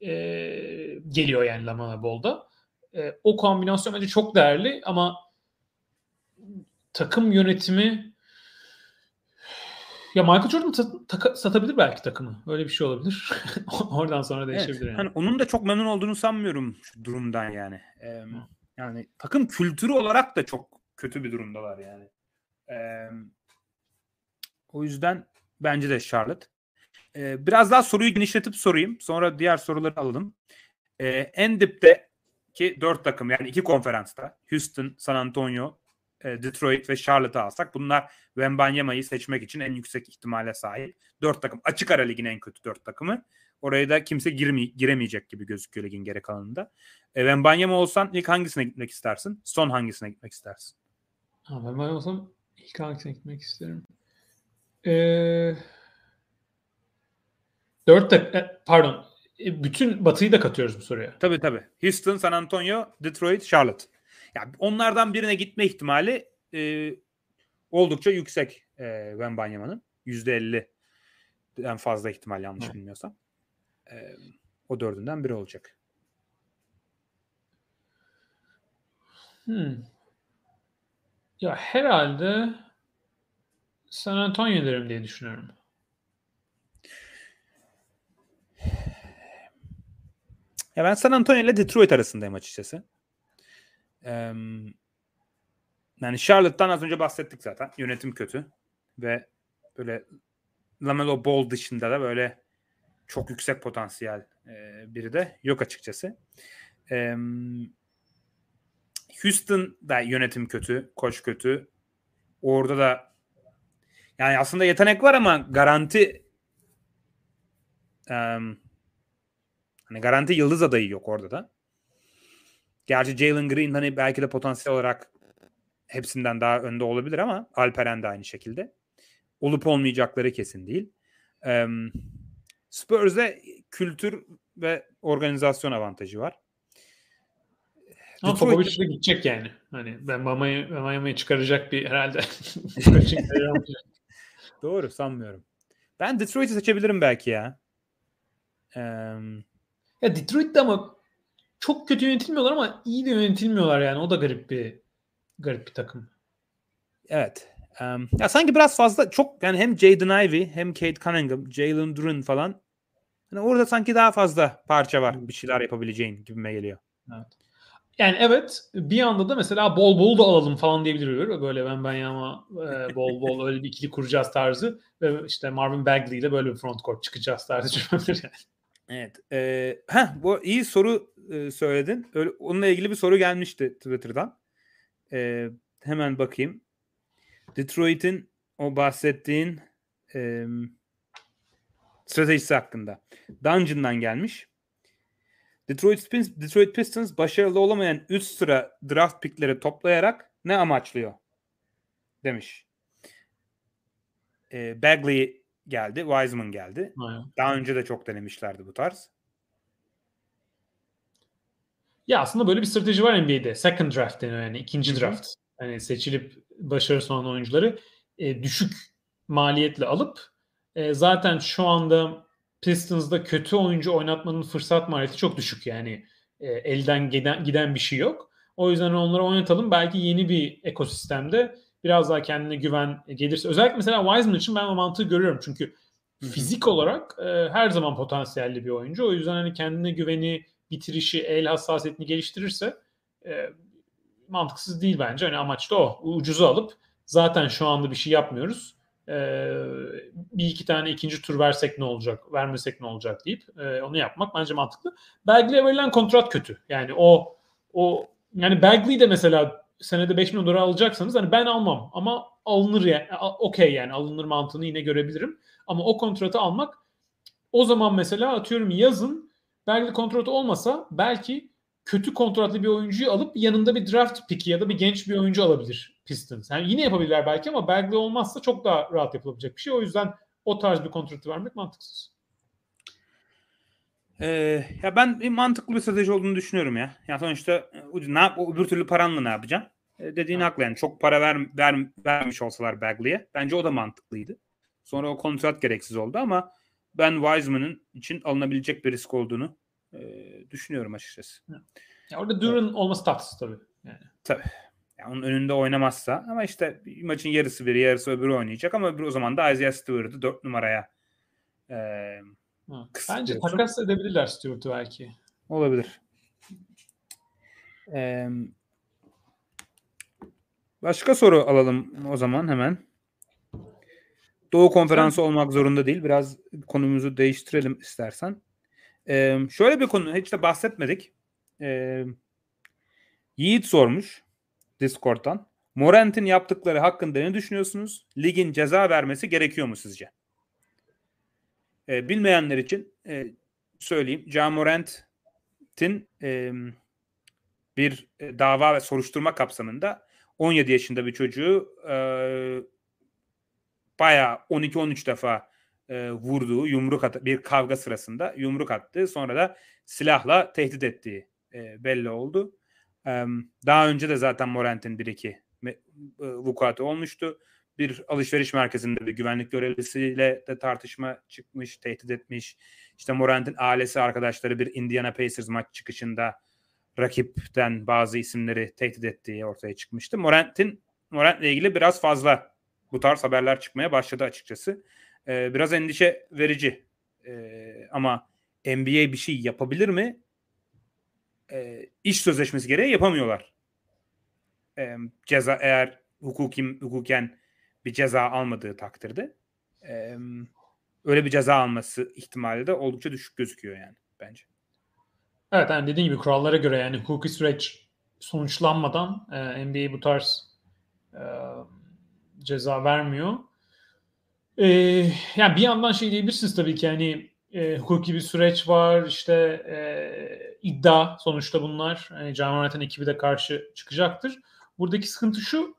e, geliyor yani Lamana Ball'da. E, o kombinasyon bence çok değerli ama takım yönetimi ya Michael Jordan ta- ta- satabilir belki takımı. Öyle bir şey olabilir. [laughs] Oradan sonra değişebilir. Evet, yani. Hani onun da çok memnun olduğunu sanmıyorum şu durumdan yani. Ee, yani takım kültürü olarak da çok kötü bir durumdalar yani. Ee, o yüzden bence de Charlotte. Ee, biraz daha soruyu genişletip sorayım. Sonra diğer soruları alalım. Ee, en dipte ki dört takım yani iki konferansta Houston, San Antonio, e, Detroit ve Charlotte'ı alsak bunlar Wembanyama'yı seçmek için en yüksek ihtimale sahip. Dört takım. Açık ara ligin en kötü dört takımı. Oraya da kimse girme, giremeyecek gibi gözüküyor ligin geri kalanında. E, Wembanyama olsan ilk hangisine gitmek istersin? Son hangisine gitmek istersin? Ha, ben olsam ilk hangisine gitmek isterim? Ee, 4 dakika, pardon. E, bütün batıyı da katıyoruz bu soruya. Tabii tabii. Houston, San Antonio, Detroit, Charlotte. Yani onlardan birine gitme ihtimali e, oldukça yüksek e, Ben Banyama'nın. %50'den fazla ihtimal yanlış evet. bilmiyorsam. E, o dördünden biri olacak. Hmm. Ya herhalde San Antonio derim diye düşünüyorum. Ya ben San Antonio ile Detroit arasındayım açıkçası. Yani Charlotte'dan az önce bahsettik zaten. Yönetim kötü. Ve böyle Lamelo Ball dışında da böyle çok yüksek potansiyel e, biri de yok açıkçası. Ee, Houston'da yönetim kötü, koç kötü. Orada da yani aslında yetenek var ama garanti um, hani garanti yıldız adayı yok orada da. Gerçi Jalen Green hani belki de potansiyel olarak hepsinden daha önde olabilir ama Alperen de aynı şekilde. Olup olmayacakları kesin değil. Um, Spurs'de kültür ve organizasyon avantajı var. Ama. Popovic de gidecek yani. Hani ben Miami'yi Miami'yi çıkaracak bir herhalde. [laughs] Doğru sanmıyorum. Ben Detroit'i seçebilirim belki ya. Ee... Ya Detroit'te ama çok kötü yönetilmiyorlar ama iyi de yönetilmiyorlar yani. O da garip bir garip bir takım. Evet. Um, ya sanki biraz fazla çok yani hem Jaden Ivey hem Kate Cunningham, Jalen Duren falan hani orada sanki daha fazla parça var bir şeyler yapabileceğin gibime geliyor. Evet. Yani evet bir anda da mesela bol bol da alalım falan diyebilir böyle ben ben ama e, bol bol öyle bir ikili kuracağız tarzı ve işte Marvin Bagley ile böyle bir front court çıkacağız tarzı düşünebilir yani. Evet. E, heh, bu iyi soru e, söyledin. Öyle, onunla ilgili bir soru gelmişti Twitter'dan. E, hemen bakayım. Detroit'in o bahsettiğin e, stratejisi hakkında. Dungeon'dan gelmiş. Detroit Pistons, Detroit Pistons başarılı olamayan üst sıra draft pickleri toplayarak ne amaçlıyor? Demiş. E, Bagley geldi. Wiseman geldi. Aynen. Daha önce de çok denemişlerdi bu tarz. Ya aslında böyle bir strateji var NBA'de. Second draft deniyor yani. ikinci draft. Hani seçilip başarısı olan oyuncuları e, düşük maliyetle alıp e, zaten şu anda Pistons'da kötü oyuncu oynatmanın fırsat maliyeti çok düşük yani. E, elden giden, giden bir şey yok. O yüzden onları oynatalım. Belki yeni bir ekosistemde biraz daha kendine güven gelirse. Özellikle mesela Wiseman için ben o mantığı görüyorum. Çünkü fizik olarak e, her zaman potansiyelli bir oyuncu. O yüzden hani kendine güveni, bitirişi, el hassasiyetini geliştirirse e, mantıksız değil bence. Hani amaç da o. Ucuzu alıp zaten şu anda bir şey yapmıyoruz e, bir iki tane ikinci tur versek ne olacak, vermesek ne olacak deyip e, onu yapmak bence mantıklı. Bagley'e verilen kontrat kötü. Yani o o yani Bagley de mesela senede 5 milyon dolar alacaksanız hani ben almam ama alınır yani okey yani alınır mantığını yine görebilirim. Ama o kontratı almak o zaman mesela atıyorum yazın Bagley kontratı olmasa belki kötü kontratlı bir oyuncuyu alıp yanında bir draft pick'i ya da bir genç bir oyuncu alabilir Pistons. Yani yine yapabilirler belki ama Bagley olmazsa çok daha rahat yapılabilecek bir şey. O yüzden o tarz bir kontratı vermek mantıksız. Ee, ya ben bir mantıklı bir strateji olduğunu düşünüyorum ya. Yani sonuçta e, ne yap, öbür türlü paranla ne yapacaksın? Ee, dediğin ha. haklı yani. Çok para ver, ver, vermiş olsalar Bagley'e. Bence o da mantıklıydı. Sonra o kontrat gereksiz oldu ama ben Wiseman'ın için alınabilecek bir risk olduğunu e, düşünüyorum açıkçası. Ya orada Duran evet. olması tatsız tabii. Yani. Tabii. Yani onun önünde oynamazsa ama işte maçın yarısı biri yarısı öbürü oynayacak ama öbür o zaman da Isaiah Stewart'ı 4 numaraya e, Bence takas edebilirler Stewart'ı belki. Olabilir. Ee, başka soru alalım o zaman hemen. Doğu konferansı Sen... olmak zorunda değil. Biraz konumuzu değiştirelim istersen. Ee, şöyle bir konu hiç de bahsetmedik. Ee, Yiğit sormuş Discord'dan. Morant'in yaptıkları hakkında ne düşünüyorsunuz? Ligin ceza vermesi gerekiyor mu sizce? Ee, bilmeyenler için e, söyleyeyim. Ja Morant'in e, bir dava ve soruşturma kapsamında 17 yaşında bir çocuğu e, bayağı 12-13 defa e, vurduğu yumruk at bir kavga sırasında yumruk attığı sonra da silahla tehdit ettiği e, belli oldu. Daha önce de zaten Morant'in bir iki e, vukuatı olmuştu. Bir alışveriş merkezinde bir güvenlik görevlisiyle de tartışma çıkmış, tehdit etmiş. İşte Morant'in ailesi arkadaşları bir Indiana Pacers maç çıkışında rakipten bazı isimleri tehdit ettiği ortaya çıkmıştı. Morant'in Morant'le ilgili biraz fazla bu tarz haberler çıkmaya başladı açıkçası. Ee, biraz endişe verici. Ee, ama NBA bir şey yapabilir mi? Ee, iş sözleşmesi gereği yapamıyorlar. Ee, ceza eğer hukukim hukuken bir ceza almadığı takdirde e, öyle bir ceza alması ihtimali de oldukça düşük gözüküyor yani bence. Evet yani dediğim gibi kurallara göre yani hukuki süreç sonuçlanmadan e, NBA bu tarz e, ceza vermiyor. E, yani bir yandan şey diyebilirsiniz tabii ki yani e, hukuki bir süreç var işte e, iddia sonuçta bunlar. Can Morant'ın ekibi de karşı çıkacaktır. Buradaki sıkıntı şu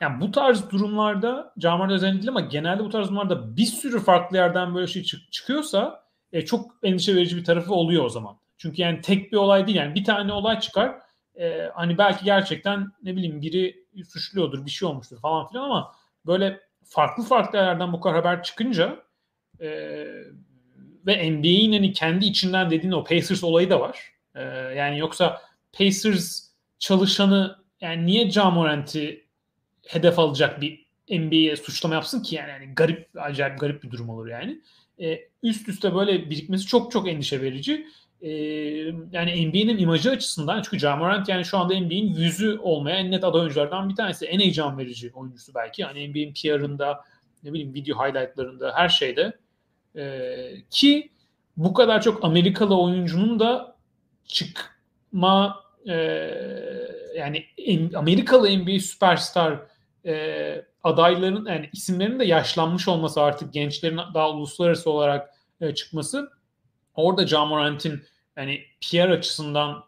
yani bu tarz durumlarda Camar'da özellikle ama genelde bu tarz durumlarda bir sürü farklı yerden böyle şey çık- çıkıyorsa e, çok endişe verici bir tarafı oluyor o zaman. Çünkü yani tek bir olay değil yani bir tane olay çıkar e, hani belki gerçekten ne bileyim biri suçluyordur bir şey olmuştur falan filan ama böyle farklı farklı yerlerden bu kadar haber çıkınca e, ve NBA'in hani kendi içinden dediğin o Pacers olayı da var. E, yani yoksa Pacers çalışanı yani niye Jamorant'i hedef alacak bir NBA'ye suçlama yapsın ki yani, yani garip acayip garip bir durum olur yani. E, üst üste böyle birikmesi çok çok endişe verici. E, yani NBA'nin imajı açısından çünkü Jamorant yani şu anda NBA'nin yüzü olmaya en net aday oyunculardan bir tanesi. En heyecan verici oyuncusu belki. Yani NBA'nin PR'ında ne bileyim video highlightlarında her şeyde. E, ki bu kadar çok Amerikalı oyuncunun da çıkma e, yani Amerikalı NBA süperstar e, adayların yani isimlerinin de yaşlanmış olması artık gençlerin daha uluslararası olarak e, çıkması orada John Morant'in yani PR açısından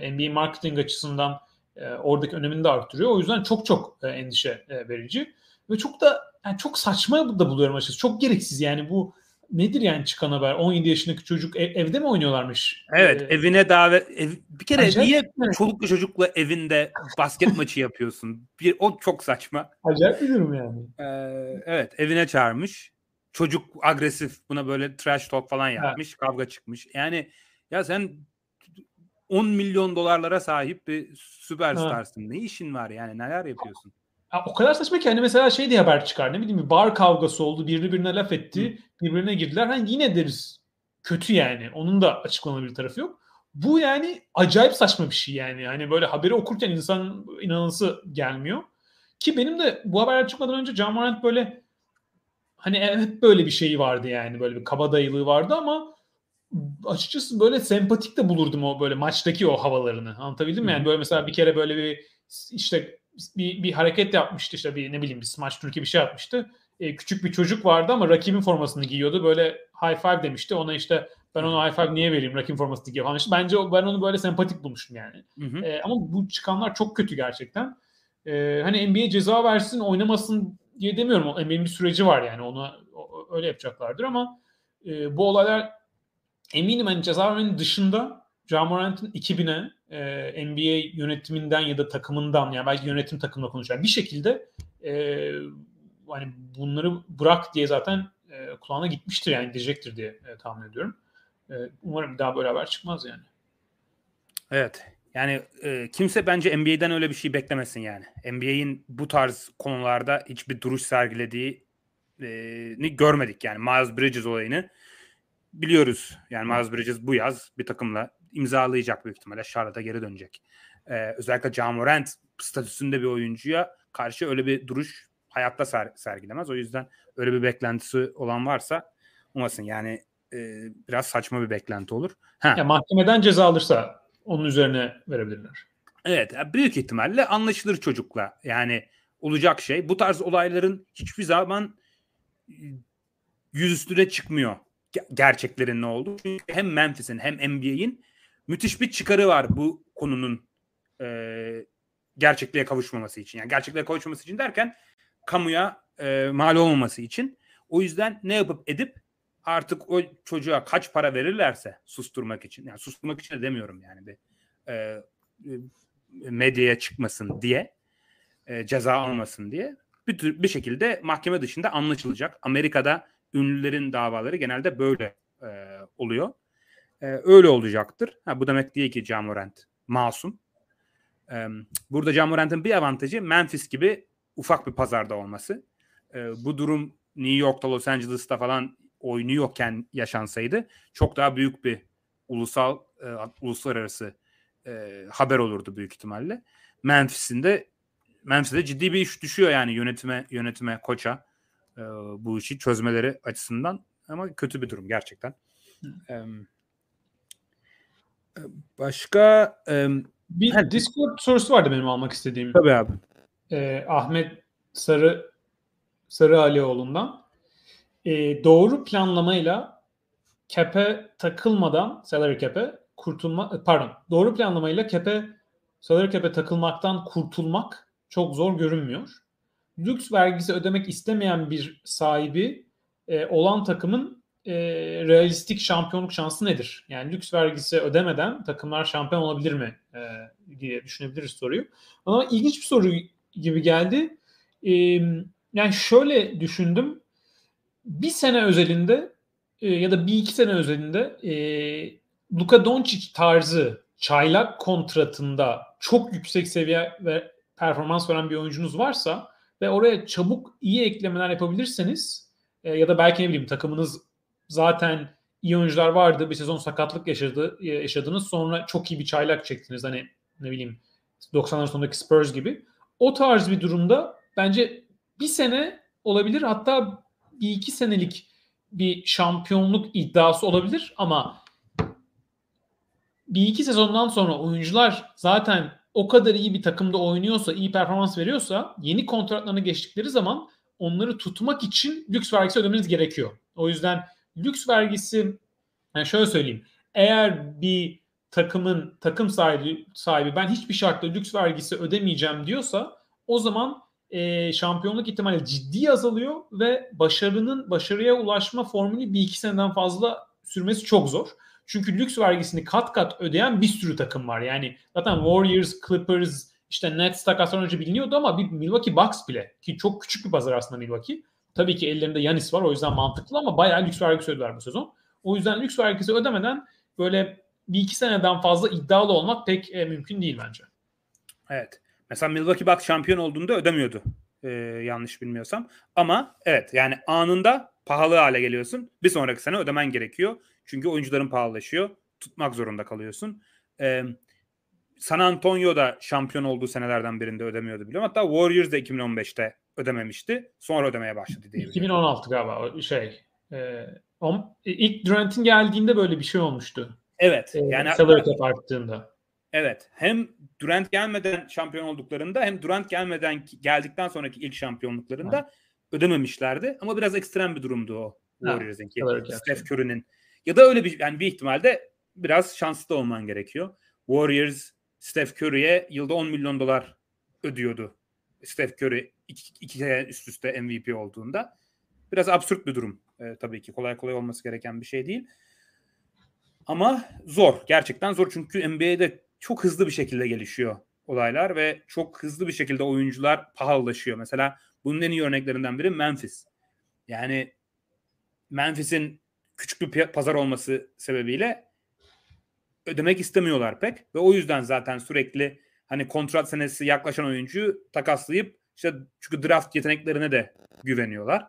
e, NBA marketing açısından e, oradaki önemini de arttırıyor. O yüzden çok çok e, endişe e, verici ve çok da yani çok saçma da buluyorum açıkçası. Çok gereksiz yani bu nedir yani çıkan haber? 17 yaşındaki çocuk ev, evde mi oynuyorlarmış? Evet, ee, evine davet ev, bir kere acayip, niye evet. çoluklu çocukla evinde basket maçı yapıyorsun? Bir o çok saçma. Acayip bir durum yani. Ee, evet, evine çağırmış. Çocuk agresif buna böyle trash talk falan yapmış, evet. kavga çıkmış. Yani ya sen 10 milyon dolarlara sahip bir süperstarsın. Evet. Ne işin var yani? Neler yapıyorsun? Ya o kadar saçma ki hani mesela şey diye haber çıkar ne bileyim bir bar kavgası oldu birini birine laf etti Hı. birbirine girdiler hani yine deriz kötü yani onun da açıklanabilir tarafı yok. Bu yani acayip saçma bir şey yani hani böyle haberi okurken insan inanılsı gelmiyor. Ki benim de bu haberler çıkmadan önce Can Morant böyle hani hep böyle bir şeyi vardı yani böyle bir kabadayılığı vardı ama açıkçası böyle sempatik de bulurdum o böyle maçtaki o havalarını. Anlatabildim mi? Yani böyle mesela bir kere böyle bir işte bir, bir hareket yapmıştı işte bir ne bileyim bir smaç Türkiye bir şey yapmıştı. E, küçük bir çocuk vardı ama rakibin formasını giyiyordu. Böyle high five demişti. Ona işte ben ona high five niye vereyim rakibin formasını giyiyor falan. İşte bence ben onu böyle sempatik bulmuştum yani. Hı hı. E, ama bu çıkanlar çok kötü gerçekten. E, hani NBA ceza versin oynamasın diye demiyorum. NBA'nin bir süreci var yani ona öyle yapacaklardır ama e, bu olaylar eminim hani ceza vermenin dışında Jamorant'ın ekibine e, NBA yönetiminden ya da takımından yani belki yönetim takımla konuşan bir şekilde e, hani bunları bırak diye zaten e, kulağına gitmiştir yani diyecektir diye e, tahmin ediyorum. E, umarım daha böyle haber çıkmaz yani. Evet. Yani e, kimse bence NBA'den öyle bir şey beklemesin yani. NBA'in bu tarz konularda hiçbir duruş sergilediği e, görmedik yani Miles Bridges olayını biliyoruz. Yani Miles Bridges bu yaz bir takımla imzalayacak büyük ihtimalle. Charlotte'a geri dönecek. Ee, özellikle John Morant statüsünde bir oyuncuya karşı öyle bir duruş hayatta ser, sergilemez. O yüzden öyle bir beklentisi olan varsa olmasın. Yani e, biraz saçma bir beklenti olur. Ha. Ya mahkemeden ceza alırsa onun üzerine verebilirler. Evet. Büyük ihtimalle anlaşılır çocukla. Yani olacak şey. Bu tarz olayların hiçbir zaman e, yüz üstüne çıkmıyor gerçeklerin ne oldu. Çünkü hem Memphis'in hem NBA'in müthiş bir çıkarı var bu konunun e, gerçekliğe kavuşmaması için. Yani gerçekliğe kavuşmaması için derken kamuya e, mal olmaması için. O yüzden ne yapıp edip artık o çocuğa kaç para verirlerse susturmak için. Yani susturmak için de demiyorum yani bir e, e medyaya çıkmasın diye e, ceza almasın diye bir, tür, bir şekilde mahkeme dışında anlaşılacak. Amerika'da ünlülerin davaları genelde böyle e, oluyor. E, öyle olacaktır. Ha, bu demek değil ki Jamorant masum. E, burada Jamorant'ın bir avantajı Memphis gibi ufak bir pazarda olması. E, bu durum New York'ta, Los Angeles'ta falan oynuyorken yaşansaydı çok daha büyük bir ulusal e, uluslararası e, haber olurdu büyük ihtimalle. Memphis'in de Memphis'te ciddi bir iş düşüyor yani yönetime yönetime koça e, bu işi çözmeleri açısından ama kötü bir durum gerçekten. E, başka e, bir he, Discord sorusu vardı benim almak istediğim. Tabii abi. E, Ahmet Sarı Sarı Alioğlu'ndan. E, doğru planlamayla kepe takılmadan salary cap'e kurtulma pardon doğru planlamayla kepe salary cap'e takılmaktan kurtulmak çok zor görünmüyor. Lüks vergisi ödemek istemeyen bir sahibi e, olan takımın e, realistik şampiyonluk şansı nedir? Yani lüks vergisi ödemeden takımlar şampiyon olabilir mi e, diye düşünebiliriz soruyu. Ama ilginç bir soru gibi geldi. E, yani şöyle düşündüm. Bir sene özelinde e, ya da bir iki sene özelinde e, Luka Doncic tarzı çaylak kontratında çok yüksek seviye ve performans veren bir oyuncunuz varsa ve oraya çabuk iyi eklemeler yapabilirseniz e, ya da belki ne bileyim takımınız zaten iyi oyuncular vardı bir sezon sakatlık yaşadı e, yaşadınız. Sonra çok iyi bir çaylak çektiniz. Hani ne bileyim 90'ların sonundaki Spurs gibi. O tarz bir durumda bence bir sene olabilir hatta bir iki senelik bir şampiyonluk iddiası olabilir. Ama bir iki sezondan sonra oyuncular zaten o kadar iyi bir takımda oynuyorsa, iyi performans veriyorsa yeni kontratlarına geçtikleri zaman onları tutmak için lüks vergisi ödemeniz gerekiyor. O yüzden lüks vergisi yani şöyle söyleyeyim. Eğer bir takımın takım sahibi sahibi ben hiçbir şartla lüks vergisi ödemeyeceğim diyorsa o zaman e, şampiyonluk ihtimali ciddi azalıyor ve başarının başarıya ulaşma formülü bir iki seneden fazla sürmesi çok zor. Çünkü lüks vergisini kat kat ödeyen bir sürü takım var. Yani zaten Warriors, Clippers, işte Nets takasdan önce biliniyordu ama bir Milwaukee Bucks bile ki çok küçük bir pazar aslında Milwaukee. Tabii ki ellerinde Yanis var o yüzden mantıklı ama bayağı lüks vergisi ödediler bu sezon. O yüzden lüks vergisi ödemeden böyle bir iki seneden fazla iddialı olmak pek e, mümkün değil bence. Evet. Mesela Milwaukee Bucks şampiyon olduğunda ödemiyordu. Ee, yanlış bilmiyorsam. Ama evet yani anında pahalı hale geliyorsun. Bir sonraki sene ödemen gerekiyor. Çünkü oyuncuların pahalılaşıyor. Tutmak zorunda kalıyorsun. Ee, San Antonio da şampiyon olduğu senelerden birinde ödemiyordu biliyorum. Hatta Warriors da 2015'te ödememişti. Sonra ödemeye başladı diye. 2016 galiba şey. E, on, ilk Durant'in geldiğinde böyle bir şey olmuştu. Evet. E, yani salary cap arttığında. Evet. Hem Durant gelmeden şampiyon olduklarında hem Durant gelmeden geldikten sonraki ilk şampiyonluklarında ha. ödememişlerdi. Ama biraz ekstrem bir durumdu o Warriors'ınki. Steph Curry'nin ya da öyle bir yani bir ihtimalde biraz şanslı olman gerekiyor. Warriors Steph Curry'e yılda 10 milyon dolar ödüyordu. Steph Curry iki, iki kere üst üste MVP olduğunda. Biraz absürt bir durum e, tabii ki. Kolay kolay olması gereken bir şey değil. Ama zor. Gerçekten zor. Çünkü NBA'de çok hızlı bir şekilde gelişiyor olaylar ve çok hızlı bir şekilde oyuncular pahalılaşıyor. Mesela bunun en iyi örneklerinden biri Memphis. Yani Memphis'in küçük bir pazar olması sebebiyle ödemek istemiyorlar pek ve o yüzden zaten sürekli hani kontrat senesi yaklaşan oyuncuyu takaslayıp işte çünkü draft yeteneklerine de güveniyorlar.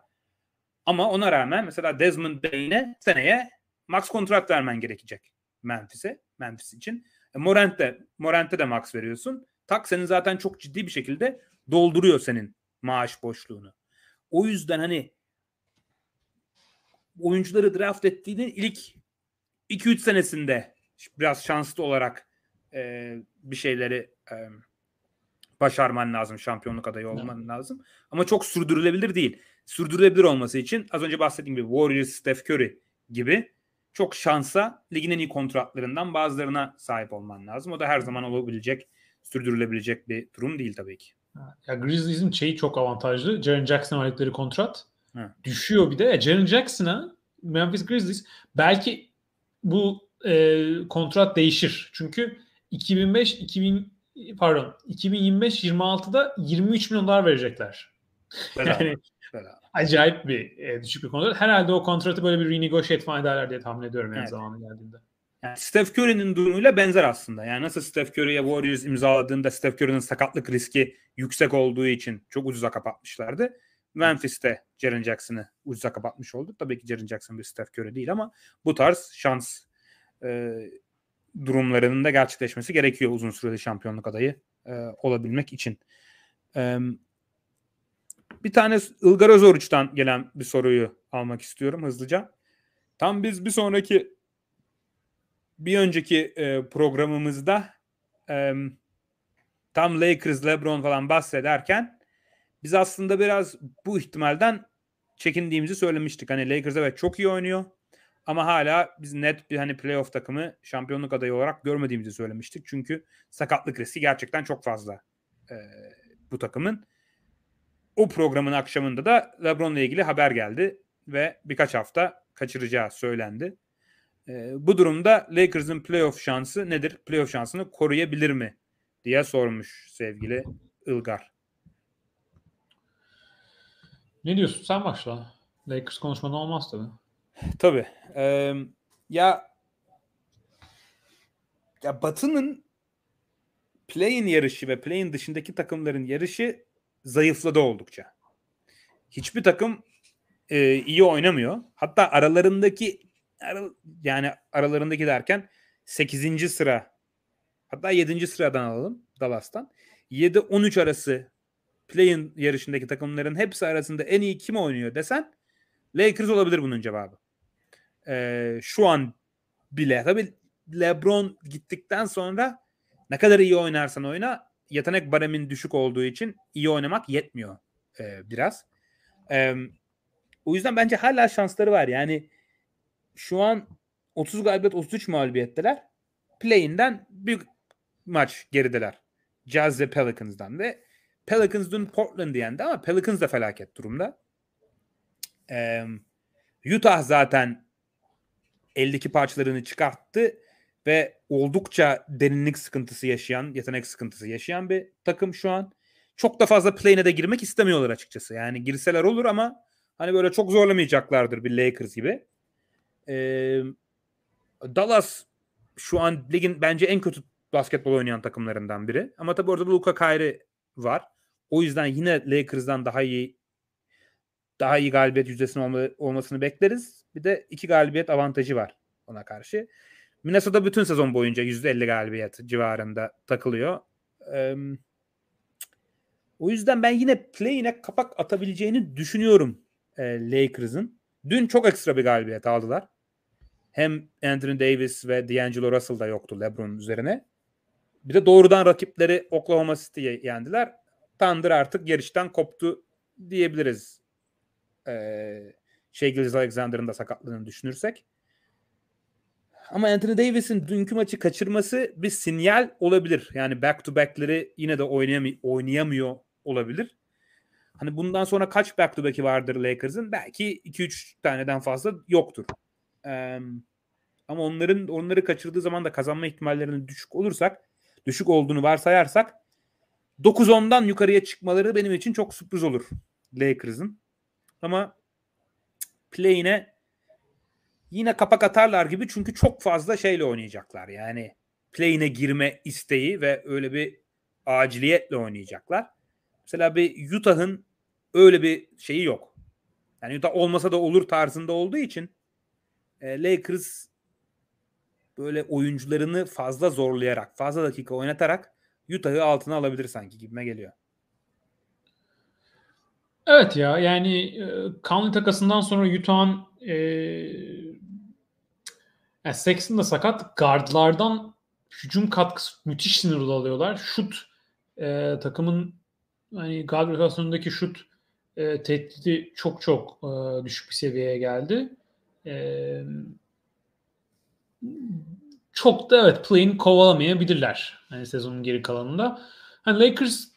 Ama ona rağmen mesela Desmond Bain'e seneye max kontrat vermen gerekecek Memphis'e, Memphis için. E, Morant'te, Morant'te de max veriyorsun. Tak senin zaten çok ciddi bir şekilde dolduruyor senin maaş boşluğunu. O yüzden hani oyuncuları draft ettiğinin ilk 2-3 senesinde biraz şanslı olarak e, bir şeyleri e, başarman lazım. Şampiyonluk adayı olman evet. lazım. Ama çok sürdürülebilir değil. Sürdürülebilir olması için az önce bahsettiğim gibi Warriors, Steph Curry gibi çok şansa ligin en iyi kontratlarından bazılarına sahip olman lazım. O da her zaman olabilecek sürdürülebilecek bir durum değil tabii ki. Ya Grizzlies'in şeyi çok avantajlı. Jaren Jackson'a verdikleri kontrat Hı. düşüyor bir de. E, Jaren Jackson'a Memphis Grizzlies belki bu e, kontrat değişir. Çünkü 2005 2000 pardon 2025-26'da 23 milyon dolar verecekler. yani acayip bir e, düşük bir kontrat. Herhalde o kontratı böyle bir renegotiate falan ederler diye tahmin ediyorum yani evet. zamanı geldiğinde. Yani Steph Curry'nin durumuyla benzer aslında. Yani nasıl Steph Curry'ye Warriors imzaladığında Steph Curry'nin sakatlık riski yüksek olduğu için çok ucuza kapatmışlardı. Memphis'te Jaren Jackson'ı ucuza kapatmış oldu. Tabii ki Jaren Jackson bir Steph Curry değil ama bu tarz şans e, durumlarının da gerçekleşmesi gerekiyor uzun süreli şampiyonluk adayı e, olabilmek için. E, bir tane Ilgar Özoruç'tan gelen bir soruyu almak istiyorum hızlıca. Tam biz bir sonraki bir önceki e, programımızda e, tam Lakers, LeBron falan bahsederken biz aslında biraz bu ihtimalden çekindiğimizi söylemiştik. Hani Lakers evet çok iyi oynuyor ama hala biz net bir hani playoff takımı şampiyonluk adayı olarak görmediğimizi söylemiştik. Çünkü sakatlık riski gerçekten çok fazla e, bu takımın. O programın akşamında da LeBron'la ilgili haber geldi ve birkaç hafta kaçıracağı söylendi. E, bu durumda Lakers'ın playoff şansı nedir? Playoff şansını koruyabilir mi? diye sormuş sevgili Ilgar. Ne diyorsun? Sen başla. Lakers konuşmadan olmaz tabii. Tabii. Ee, ya ya Batı'nın play-in yarışı ve play-in dışındaki takımların yarışı zayıfladı oldukça. Hiçbir takım e, iyi oynamıyor. Hatta aralarındaki ara, yani aralarındaki derken 8. sıra hatta 7. sıradan alalım Dallas'tan. 7-13 arası play-in yarışındaki takımların hepsi arasında en iyi kim oynuyor desen Lakers olabilir bunun cevabı. Ee, şu an bile tabii LeBron gittikten sonra ne kadar iyi oynarsan oyna yetenek baremin düşük olduğu için iyi oynamak yetmiyor e, biraz. E, o yüzden bence hala şansları var. Yani şu an 30 galibiyet 33 mağlubiyetteler. Play'inden bir maç gerideler. Jazz ve Pelicans'dan ve Pelicans dün Portland'ı yendi ama Pelicans da felaket durumda. Ee, Utah zaten 52 parçalarını çıkarttı ve oldukça derinlik sıkıntısı yaşayan, yetenek sıkıntısı yaşayan bir takım şu an. Çok da fazla play'ine de girmek istemiyorlar açıkçası. Yani girseler olur ama hani böyle çok zorlamayacaklardır bir Lakers gibi. Ee, Dallas şu an ligin bence en kötü basketbol oynayan takımlarından biri. Ama tabii orada Luka Kyrie var. O yüzden yine Lakers'dan daha iyi daha iyi galibiyet yüzdesinin olma, olmasını bekleriz. Bir de iki galibiyet avantajı var ona karşı. Minnesota bütün sezon boyunca %50 galibiyet civarında takılıyor. Ee, o yüzden ben yine play'ine kapak atabileceğini düşünüyorum e, Lakers'ın. Dün çok ekstra bir galibiyet aldılar. Hem Anthony Davis ve D'Angelo Russell da yoktu LeBron üzerine. Bir de doğrudan rakipleri Oklahoma City'ye yendiler. Thunder artık yarıştan koptu diyebiliriz. Ee, Shea Alexander'ın da sakatlığını düşünürsek. Ama Anthony Davis'in dünkü maçı kaçırması bir sinyal olabilir. Yani back to back'leri yine de oynayamıyor, oynayamıyor olabilir. Hani bundan sonra kaç back to back'i vardır Lakers'ın? Belki 2-3 taneden fazla yoktur. Ee, ama onların onları kaçırdığı zaman da kazanma ihtimallerinin düşük olursak, düşük olduğunu varsayarsak 9-10'dan yukarıya çıkmaları benim için çok sürpriz olur Lakers'ın. Ama play'ine yine kapak atarlar gibi çünkü çok fazla şeyle oynayacaklar. Yani play'ine girme isteği ve öyle bir aciliyetle oynayacaklar. Mesela bir Utah'ın öyle bir şeyi yok. Yani Utah olmasa da olur tarzında olduğu için e, Lakers böyle oyuncularını fazla zorlayarak, fazla dakika oynatarak Utah'ı altına alabilir sanki gibime geliyor. Evet ya yani e, Conley takasından sonra Utah'ın e, yani Sexton sakat. Guardlardan hücum katkısı müthiş sınırlı alıyorlar. Şut e, takımın hani guard rotasyonundaki şut e, tehdidi çok çok e, düşük bir seviyeye geldi. E, çok da evet play'in kovalamayabilirler. Hani sezonun geri kalanında. Hani Lakers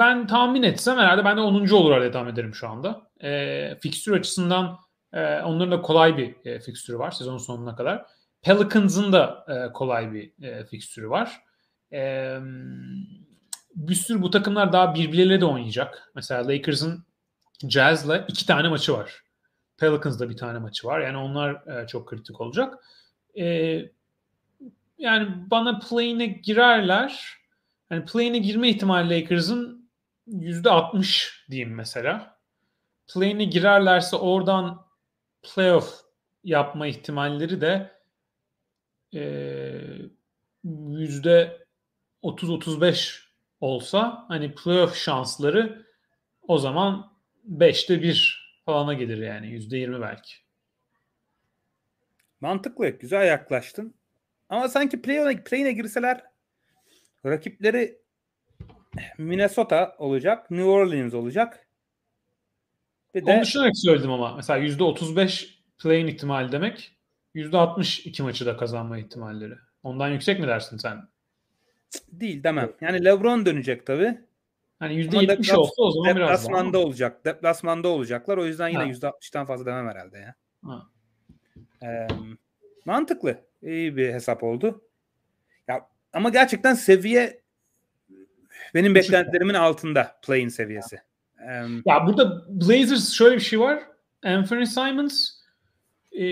ben tahmin etsem herhalde ben de 10. olur diye tahmin ederim şu anda. E, fikstür açısından e, onların da kolay bir e, fikstürü var sezon sonuna kadar. Pelicans'ın da e, kolay bir e, fikstürü var. E, bir sürü bu takımlar daha birbirleriyle de oynayacak. Mesela Lakers'ın Jazz'la iki tane maçı var. Pelicans'da bir tane maçı var. Yani onlar e, çok kritik olacak. E, yani bana play'ine girerler. Yani play'ine girme ihtimali Lakers'ın %60 diyeyim mesela. Play'ine girerlerse oradan playoff yapma ihtimalleri de yüzde 30-35 olsa hani playoff şansları o zaman 5'te 1 falana gelir yani yüzde 20 belki. Mantıklı. Güzel yaklaştın. Ama sanki play-in'e play girseler rakipleri Minnesota olacak, New Orleans olacak. Bir de... Onu düşünerek söyledim ama. Mesela yüzde 35 play-in ihtimali demek yüzde 60 iki maçı da kazanma ihtimalleri. Ondan yüksek mi dersin sen? Değil demem. Yani LeBron dönecek tabii. Hani yüzde 70 olsa o zaman biraz daha. Deplasmanda olacak. Deplasmanda olacaklar. O yüzden yine yüzde 60'tan fazla demem herhalde ya. Ha. Ee, mantıklı. İyi bir hesap oldu. Ya ama gerçekten seviye benim beklentilerimin altında play'in seviyesi. Ya. Um, ya burada Blazers şöyle bir şey var. Anthony Simons e,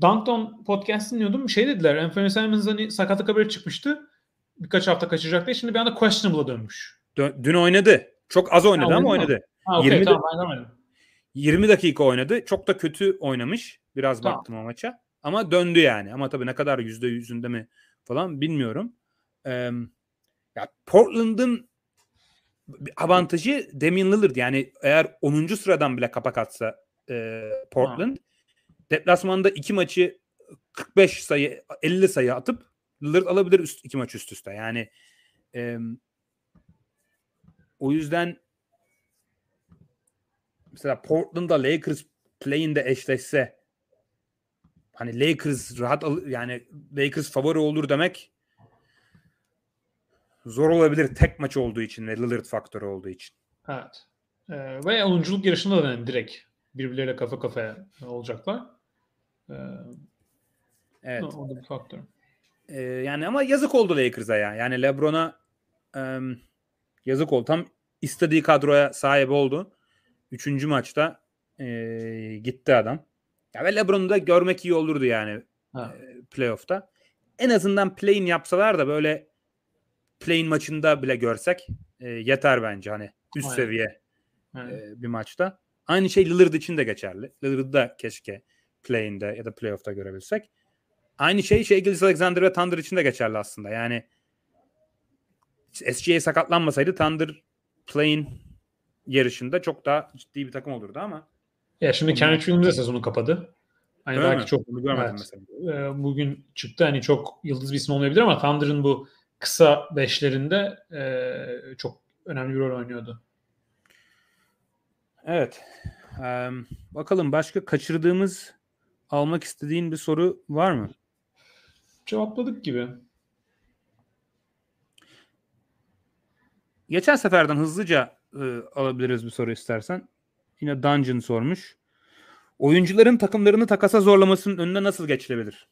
Dunkton podcast dinliyordum. Şey dediler. Anthony Simons hani sakatlık haberi çıkmıştı. Birkaç hafta kaçıracak diye. Şimdi bir anda questionable'a dönmüş. Dün oynadı. Çok az oynadı ha, ama oynadı. Ha, okay, 20, tamam, ben 20 dakika oynadı. Çok da kötü oynamış. Biraz tamam. baktım o maça. Ama döndü yani. Ama tabii ne kadar yüzde yüzünde mi falan bilmiyorum. Ee, ya Portland'ın avantajı Damian Lillard. Yani eğer 10. sıradan bile kapak atsa e, Portland ha. deplasmanda iki maçı 45 sayı 50 sayı atıp Lillard alabilir üst, iki maç üst üste. Yani e, o yüzden mesela Portland'da Lakers play'inde eşleşse hani Lakers rahat al yani Lakers favori olur demek zor olabilir tek maç olduğu için ve Lillard faktörü olduğu için. Evet. Ee, ve oyunculuk yarışında da yani direkt birbirleriyle kafa kafaya olacaklar. Ee, evet. O da bir faktör. Ee, yani ama yazık oldu Lakers'a ya. Yani LeBron'a e, yazık oldu. Tam istediği kadroya sahip oldu. Üçüncü maçta e, gitti adam. Ya ve LeBron'u da görmek iyi olurdu yani e, playoff'ta. En azından play'in yapsalar da böyle play'in maçında bile görsek e, yeter bence hani üst Aynen. seviye e, bir maçta. Aynı şey Lillard için de geçerli. Lillard'ı da keşke play'inde ya da playoff'ta görebilsek. Aynı şey şey Gilles Alexander ve Thunder için de geçerli aslında. Yani SGA sakatlanmasaydı Thunder play'in yarışında çok daha ciddi bir takım olurdu ama. Ya şimdi Kenneth Williams de sezonu kapadı. Hani Öyle belki mi? çok Bunu görmedim evet, mesela. E, bugün çıktı hani çok yıldız bir isim olmayabilir ama Thunder'ın bu kısa beşlerinde e, çok önemli bir rol oynuyordu. Evet. Ee, bakalım başka kaçırdığımız almak istediğin bir soru var mı? Cevapladık gibi. Geçen seferden hızlıca e, alabiliriz bir soru istersen. Yine Dungeon sormuş. Oyuncuların takımlarını takasa zorlamasının önüne nasıl geçilebilir?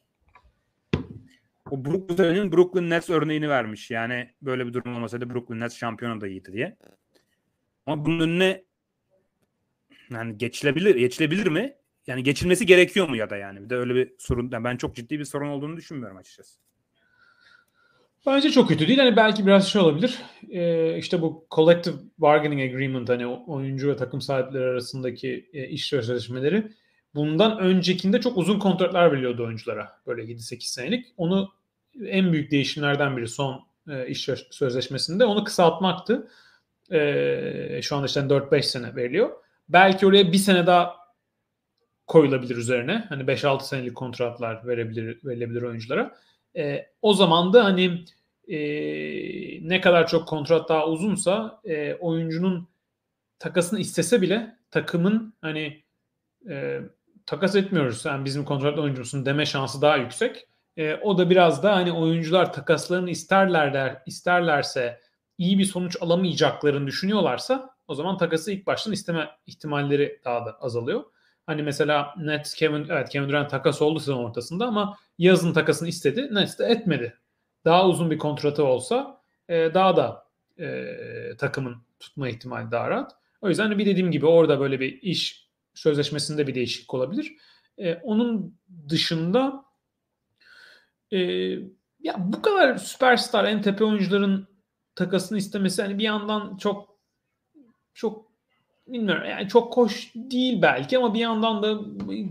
O Brooklyn'in Brooklyn Nets örneğini vermiş. Yani böyle bir durum olmasaydı Brooklyn Nets şampiyon adayıydı diye. Ama bunun önüne yani geçilebilir, geçilebilir mi? Yani geçilmesi gerekiyor mu ya da yani? Bir de öyle bir sorun. Yani ben çok ciddi bir sorun olduğunu düşünmüyorum açıkçası. Bence çok kötü değil. Hani belki biraz şey olabilir. Ee, işte bu collective bargaining agreement hani oyuncu ve takım sahipleri arasındaki e, iş sözleşmeleri bundan öncekinde çok uzun kontratlar veriliyordu oyunculara. Böyle 7-8 senelik. Onu en büyük değişimlerden biri son e, iş sözleşmesinde onu kısaltmaktı. E, şu anda işte 4-5 sene veriliyor. Belki oraya bir sene daha koyulabilir üzerine. Hani 5-6 senelik kontratlar verebilir verilebilir oyunculara. E, o zaman da hani e, ne kadar çok kontrat daha uzunsa e, oyuncunun takasını istese bile takımın hani e, takas etmiyoruz sen bizim kontratlı oyuncumsun deme şansı daha yüksek. E, o da biraz da hani oyuncular takaslarını isterler der, isterlerse iyi bir sonuç alamayacaklarını düşünüyorlarsa o zaman takası ilk baştan isteme ihtimalleri daha da azalıyor. Hani mesela Nets Kevin evet Kevin Durant takas oldu sezon ortasında ama yazın takasını istedi. Nets de etmedi. Daha uzun bir kontratı olsa e, daha da e, takımın tutma ihtimali daha rahat. O yüzden bir dediğim gibi orada böyle bir iş sözleşmesinde bir değişiklik olabilir. E, onun dışında e, ya bu kadar süperstar en tepe oyuncuların takasını istemesi hani bir yandan çok çok bilmiyorum yani çok hoş değil belki ama bir yandan da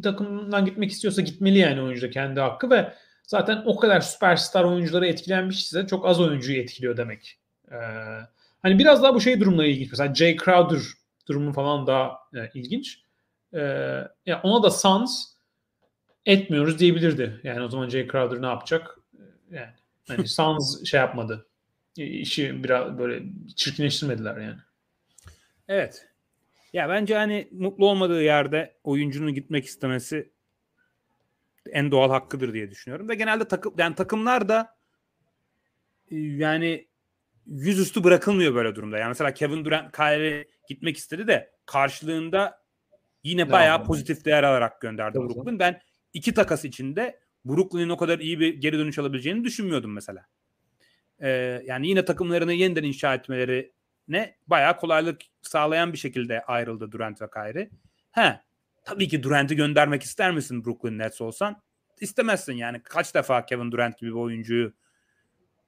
takımdan gitmek istiyorsa gitmeli yani oyuncu kendi hakkı ve zaten o kadar süperstar oyuncuları etkilenmişse çok az oyuncuyu etkiliyor demek. Ee, hani biraz daha bu şey durumla ilginç. Mesela Jay Crowder durumu falan daha e, ilginç. Ee, ya ona da Suns etmiyoruz diyebilirdi. Yani o zaman Jay Crowder ne yapacak? Yani hani [laughs] Suns şey yapmadı. İşi biraz böyle çirkinleştirmediler yani. Evet. Ya bence hani mutlu olmadığı yerde oyuncunun gitmek istemesi en doğal hakkıdır diye düşünüyorum. Ve genelde takım yani takımlar da e, yani yüzüstü bırakılmıyor böyle durumda. Yani mesela Kevin Durant Kyrie gitmek istedi de karşılığında yine bayağı pozitif değer alarak gönderdi Brooklyn. Ben iki takas içinde Brooklyn'in o kadar iyi bir geri dönüş alabileceğini düşünmüyordum mesela. Ee, yani yine takımlarını yeniden inşa etmeleri ne bayağı kolaylık sağlayan bir şekilde ayrıldı Durant ve Kyrie. He, tabii ki Durant'i göndermek ister misin Brooklyn Nets olsan? İstemezsin yani. Kaç defa Kevin Durant gibi bir oyuncuyu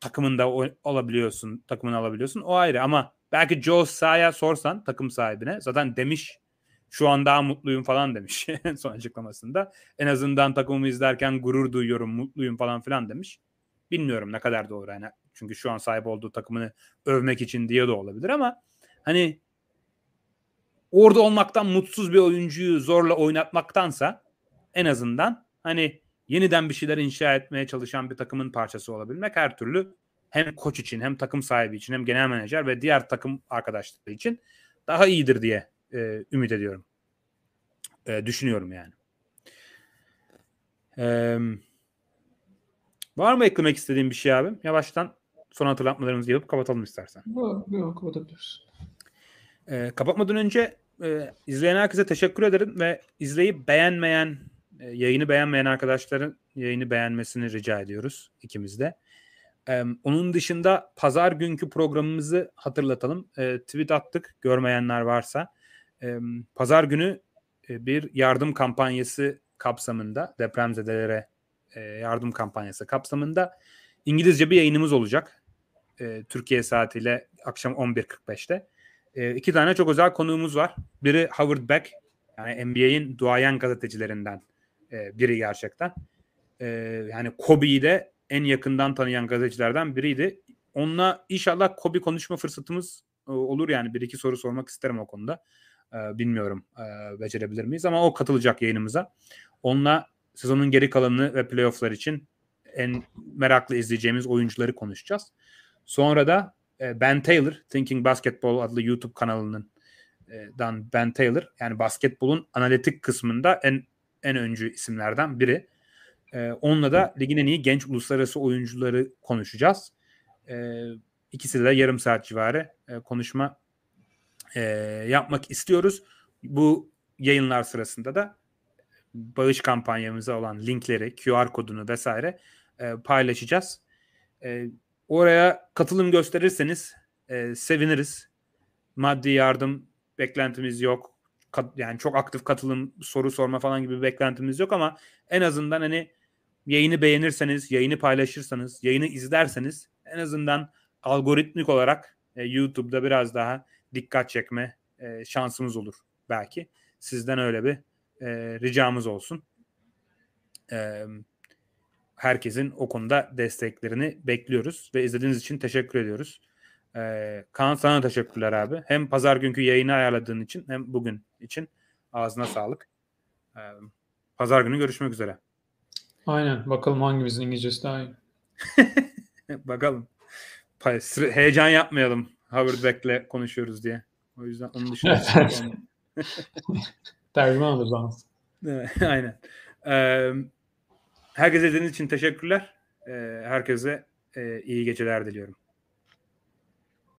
takımında alabiliyorsun, takımını alabiliyorsun. O ayrı ama belki Joe Sa'ya sorsan takım sahibine zaten demiş şu an daha mutluyum falan demiş [laughs] son açıklamasında. En azından takımımı izlerken gurur duyuyorum, mutluyum falan filan demiş. Bilmiyorum ne kadar doğru yani. Çünkü şu an sahip olduğu takımını övmek için diye de olabilir ama hani orada olmaktan mutsuz bir oyuncuyu zorla oynatmaktansa en azından hani yeniden bir şeyler inşa etmeye çalışan bir takımın parçası olabilmek her türlü hem koç için hem takım sahibi için hem genel menajer ve diğer takım arkadaşları için daha iyidir diye e, ümit ediyorum. E, düşünüyorum yani. E, var mı eklemek istediğin bir şey abim? Yavaştan son hatırlatmalarımızı yapıp kapatalım istersen. Yok, yok kapatabiliriz. E, kapatmadan önce e, izleyen herkese teşekkür ederim ve izleyip beğenmeyen, e, yayını beğenmeyen arkadaşların yayını beğenmesini rica ediyoruz ikimiz de. E, onun dışında pazar günkü programımızı hatırlatalım. E, tweet attık görmeyenler varsa. Pazar günü e, bir yardım kampanyası kapsamında depremzedelere e, yardım kampanyası kapsamında İngilizce bir yayınımız olacak. E, Türkiye saatiyle akşam 11.45'te. E, iki tane çok özel konuğumuz var. Biri Howard Beck, yani NBA'in duayen gazetecilerinden biri gerçekten. Yani Kobe'yi de en yakından tanıyan gazetecilerden biriydi. Onunla inşallah Kobe konuşma fırsatımız olur yani bir iki soru sormak isterim o konuda. E, bilmiyorum e, becerebilir miyiz ama o katılacak yayınımıza. Onunla sezonun geri kalanını ve playofflar için en meraklı izleyeceğimiz oyuncuları konuşacağız. Sonra da e, Ben Taylor, Thinking Basketball adlı YouTube kanalının e, dan Ben Taylor yani basketbolun analitik kısmında en en öncü isimlerden biri. E, onunla da ligin en iyi genç uluslararası oyuncuları konuşacağız. E, ikisi de yarım saat civarı konuşma e, yapmak istiyoruz. Bu yayınlar sırasında da bağış kampanyamıza olan linkleri, QR kodunu vesaire e, paylaşacağız. E, oraya katılım gösterirseniz e, seviniriz. Maddi yardım beklentimiz yok. Kat, yani çok aktif katılım, soru sorma falan gibi bir beklentimiz yok ama en azından hani yayını beğenirseniz, yayını paylaşırsanız, yayını izlerseniz en azından algoritmik olarak e, YouTube'da biraz daha dikkat çekme e, şansımız olur belki. Sizden öyle bir e, ricamız olsun. E, herkesin o konuda desteklerini bekliyoruz ve izlediğiniz için teşekkür ediyoruz. E, Kaan sana teşekkürler abi. Hem pazar günkü yayını ayarladığın için hem bugün için ağzına sağlık. E, pazar günü görüşmek üzere. Aynen. Bakalım hangimizin İngilizcesi daha iyi. [laughs] Bakalım. Heyecan yapmayalım. Howard konuşuyoruz diye. O yüzden onun [laughs] dışında. [laughs] Tercüman alırız [laughs] Aynen. Ee, herkese izlediğiniz için teşekkürler. Herkese e, iyi geceler diliyorum.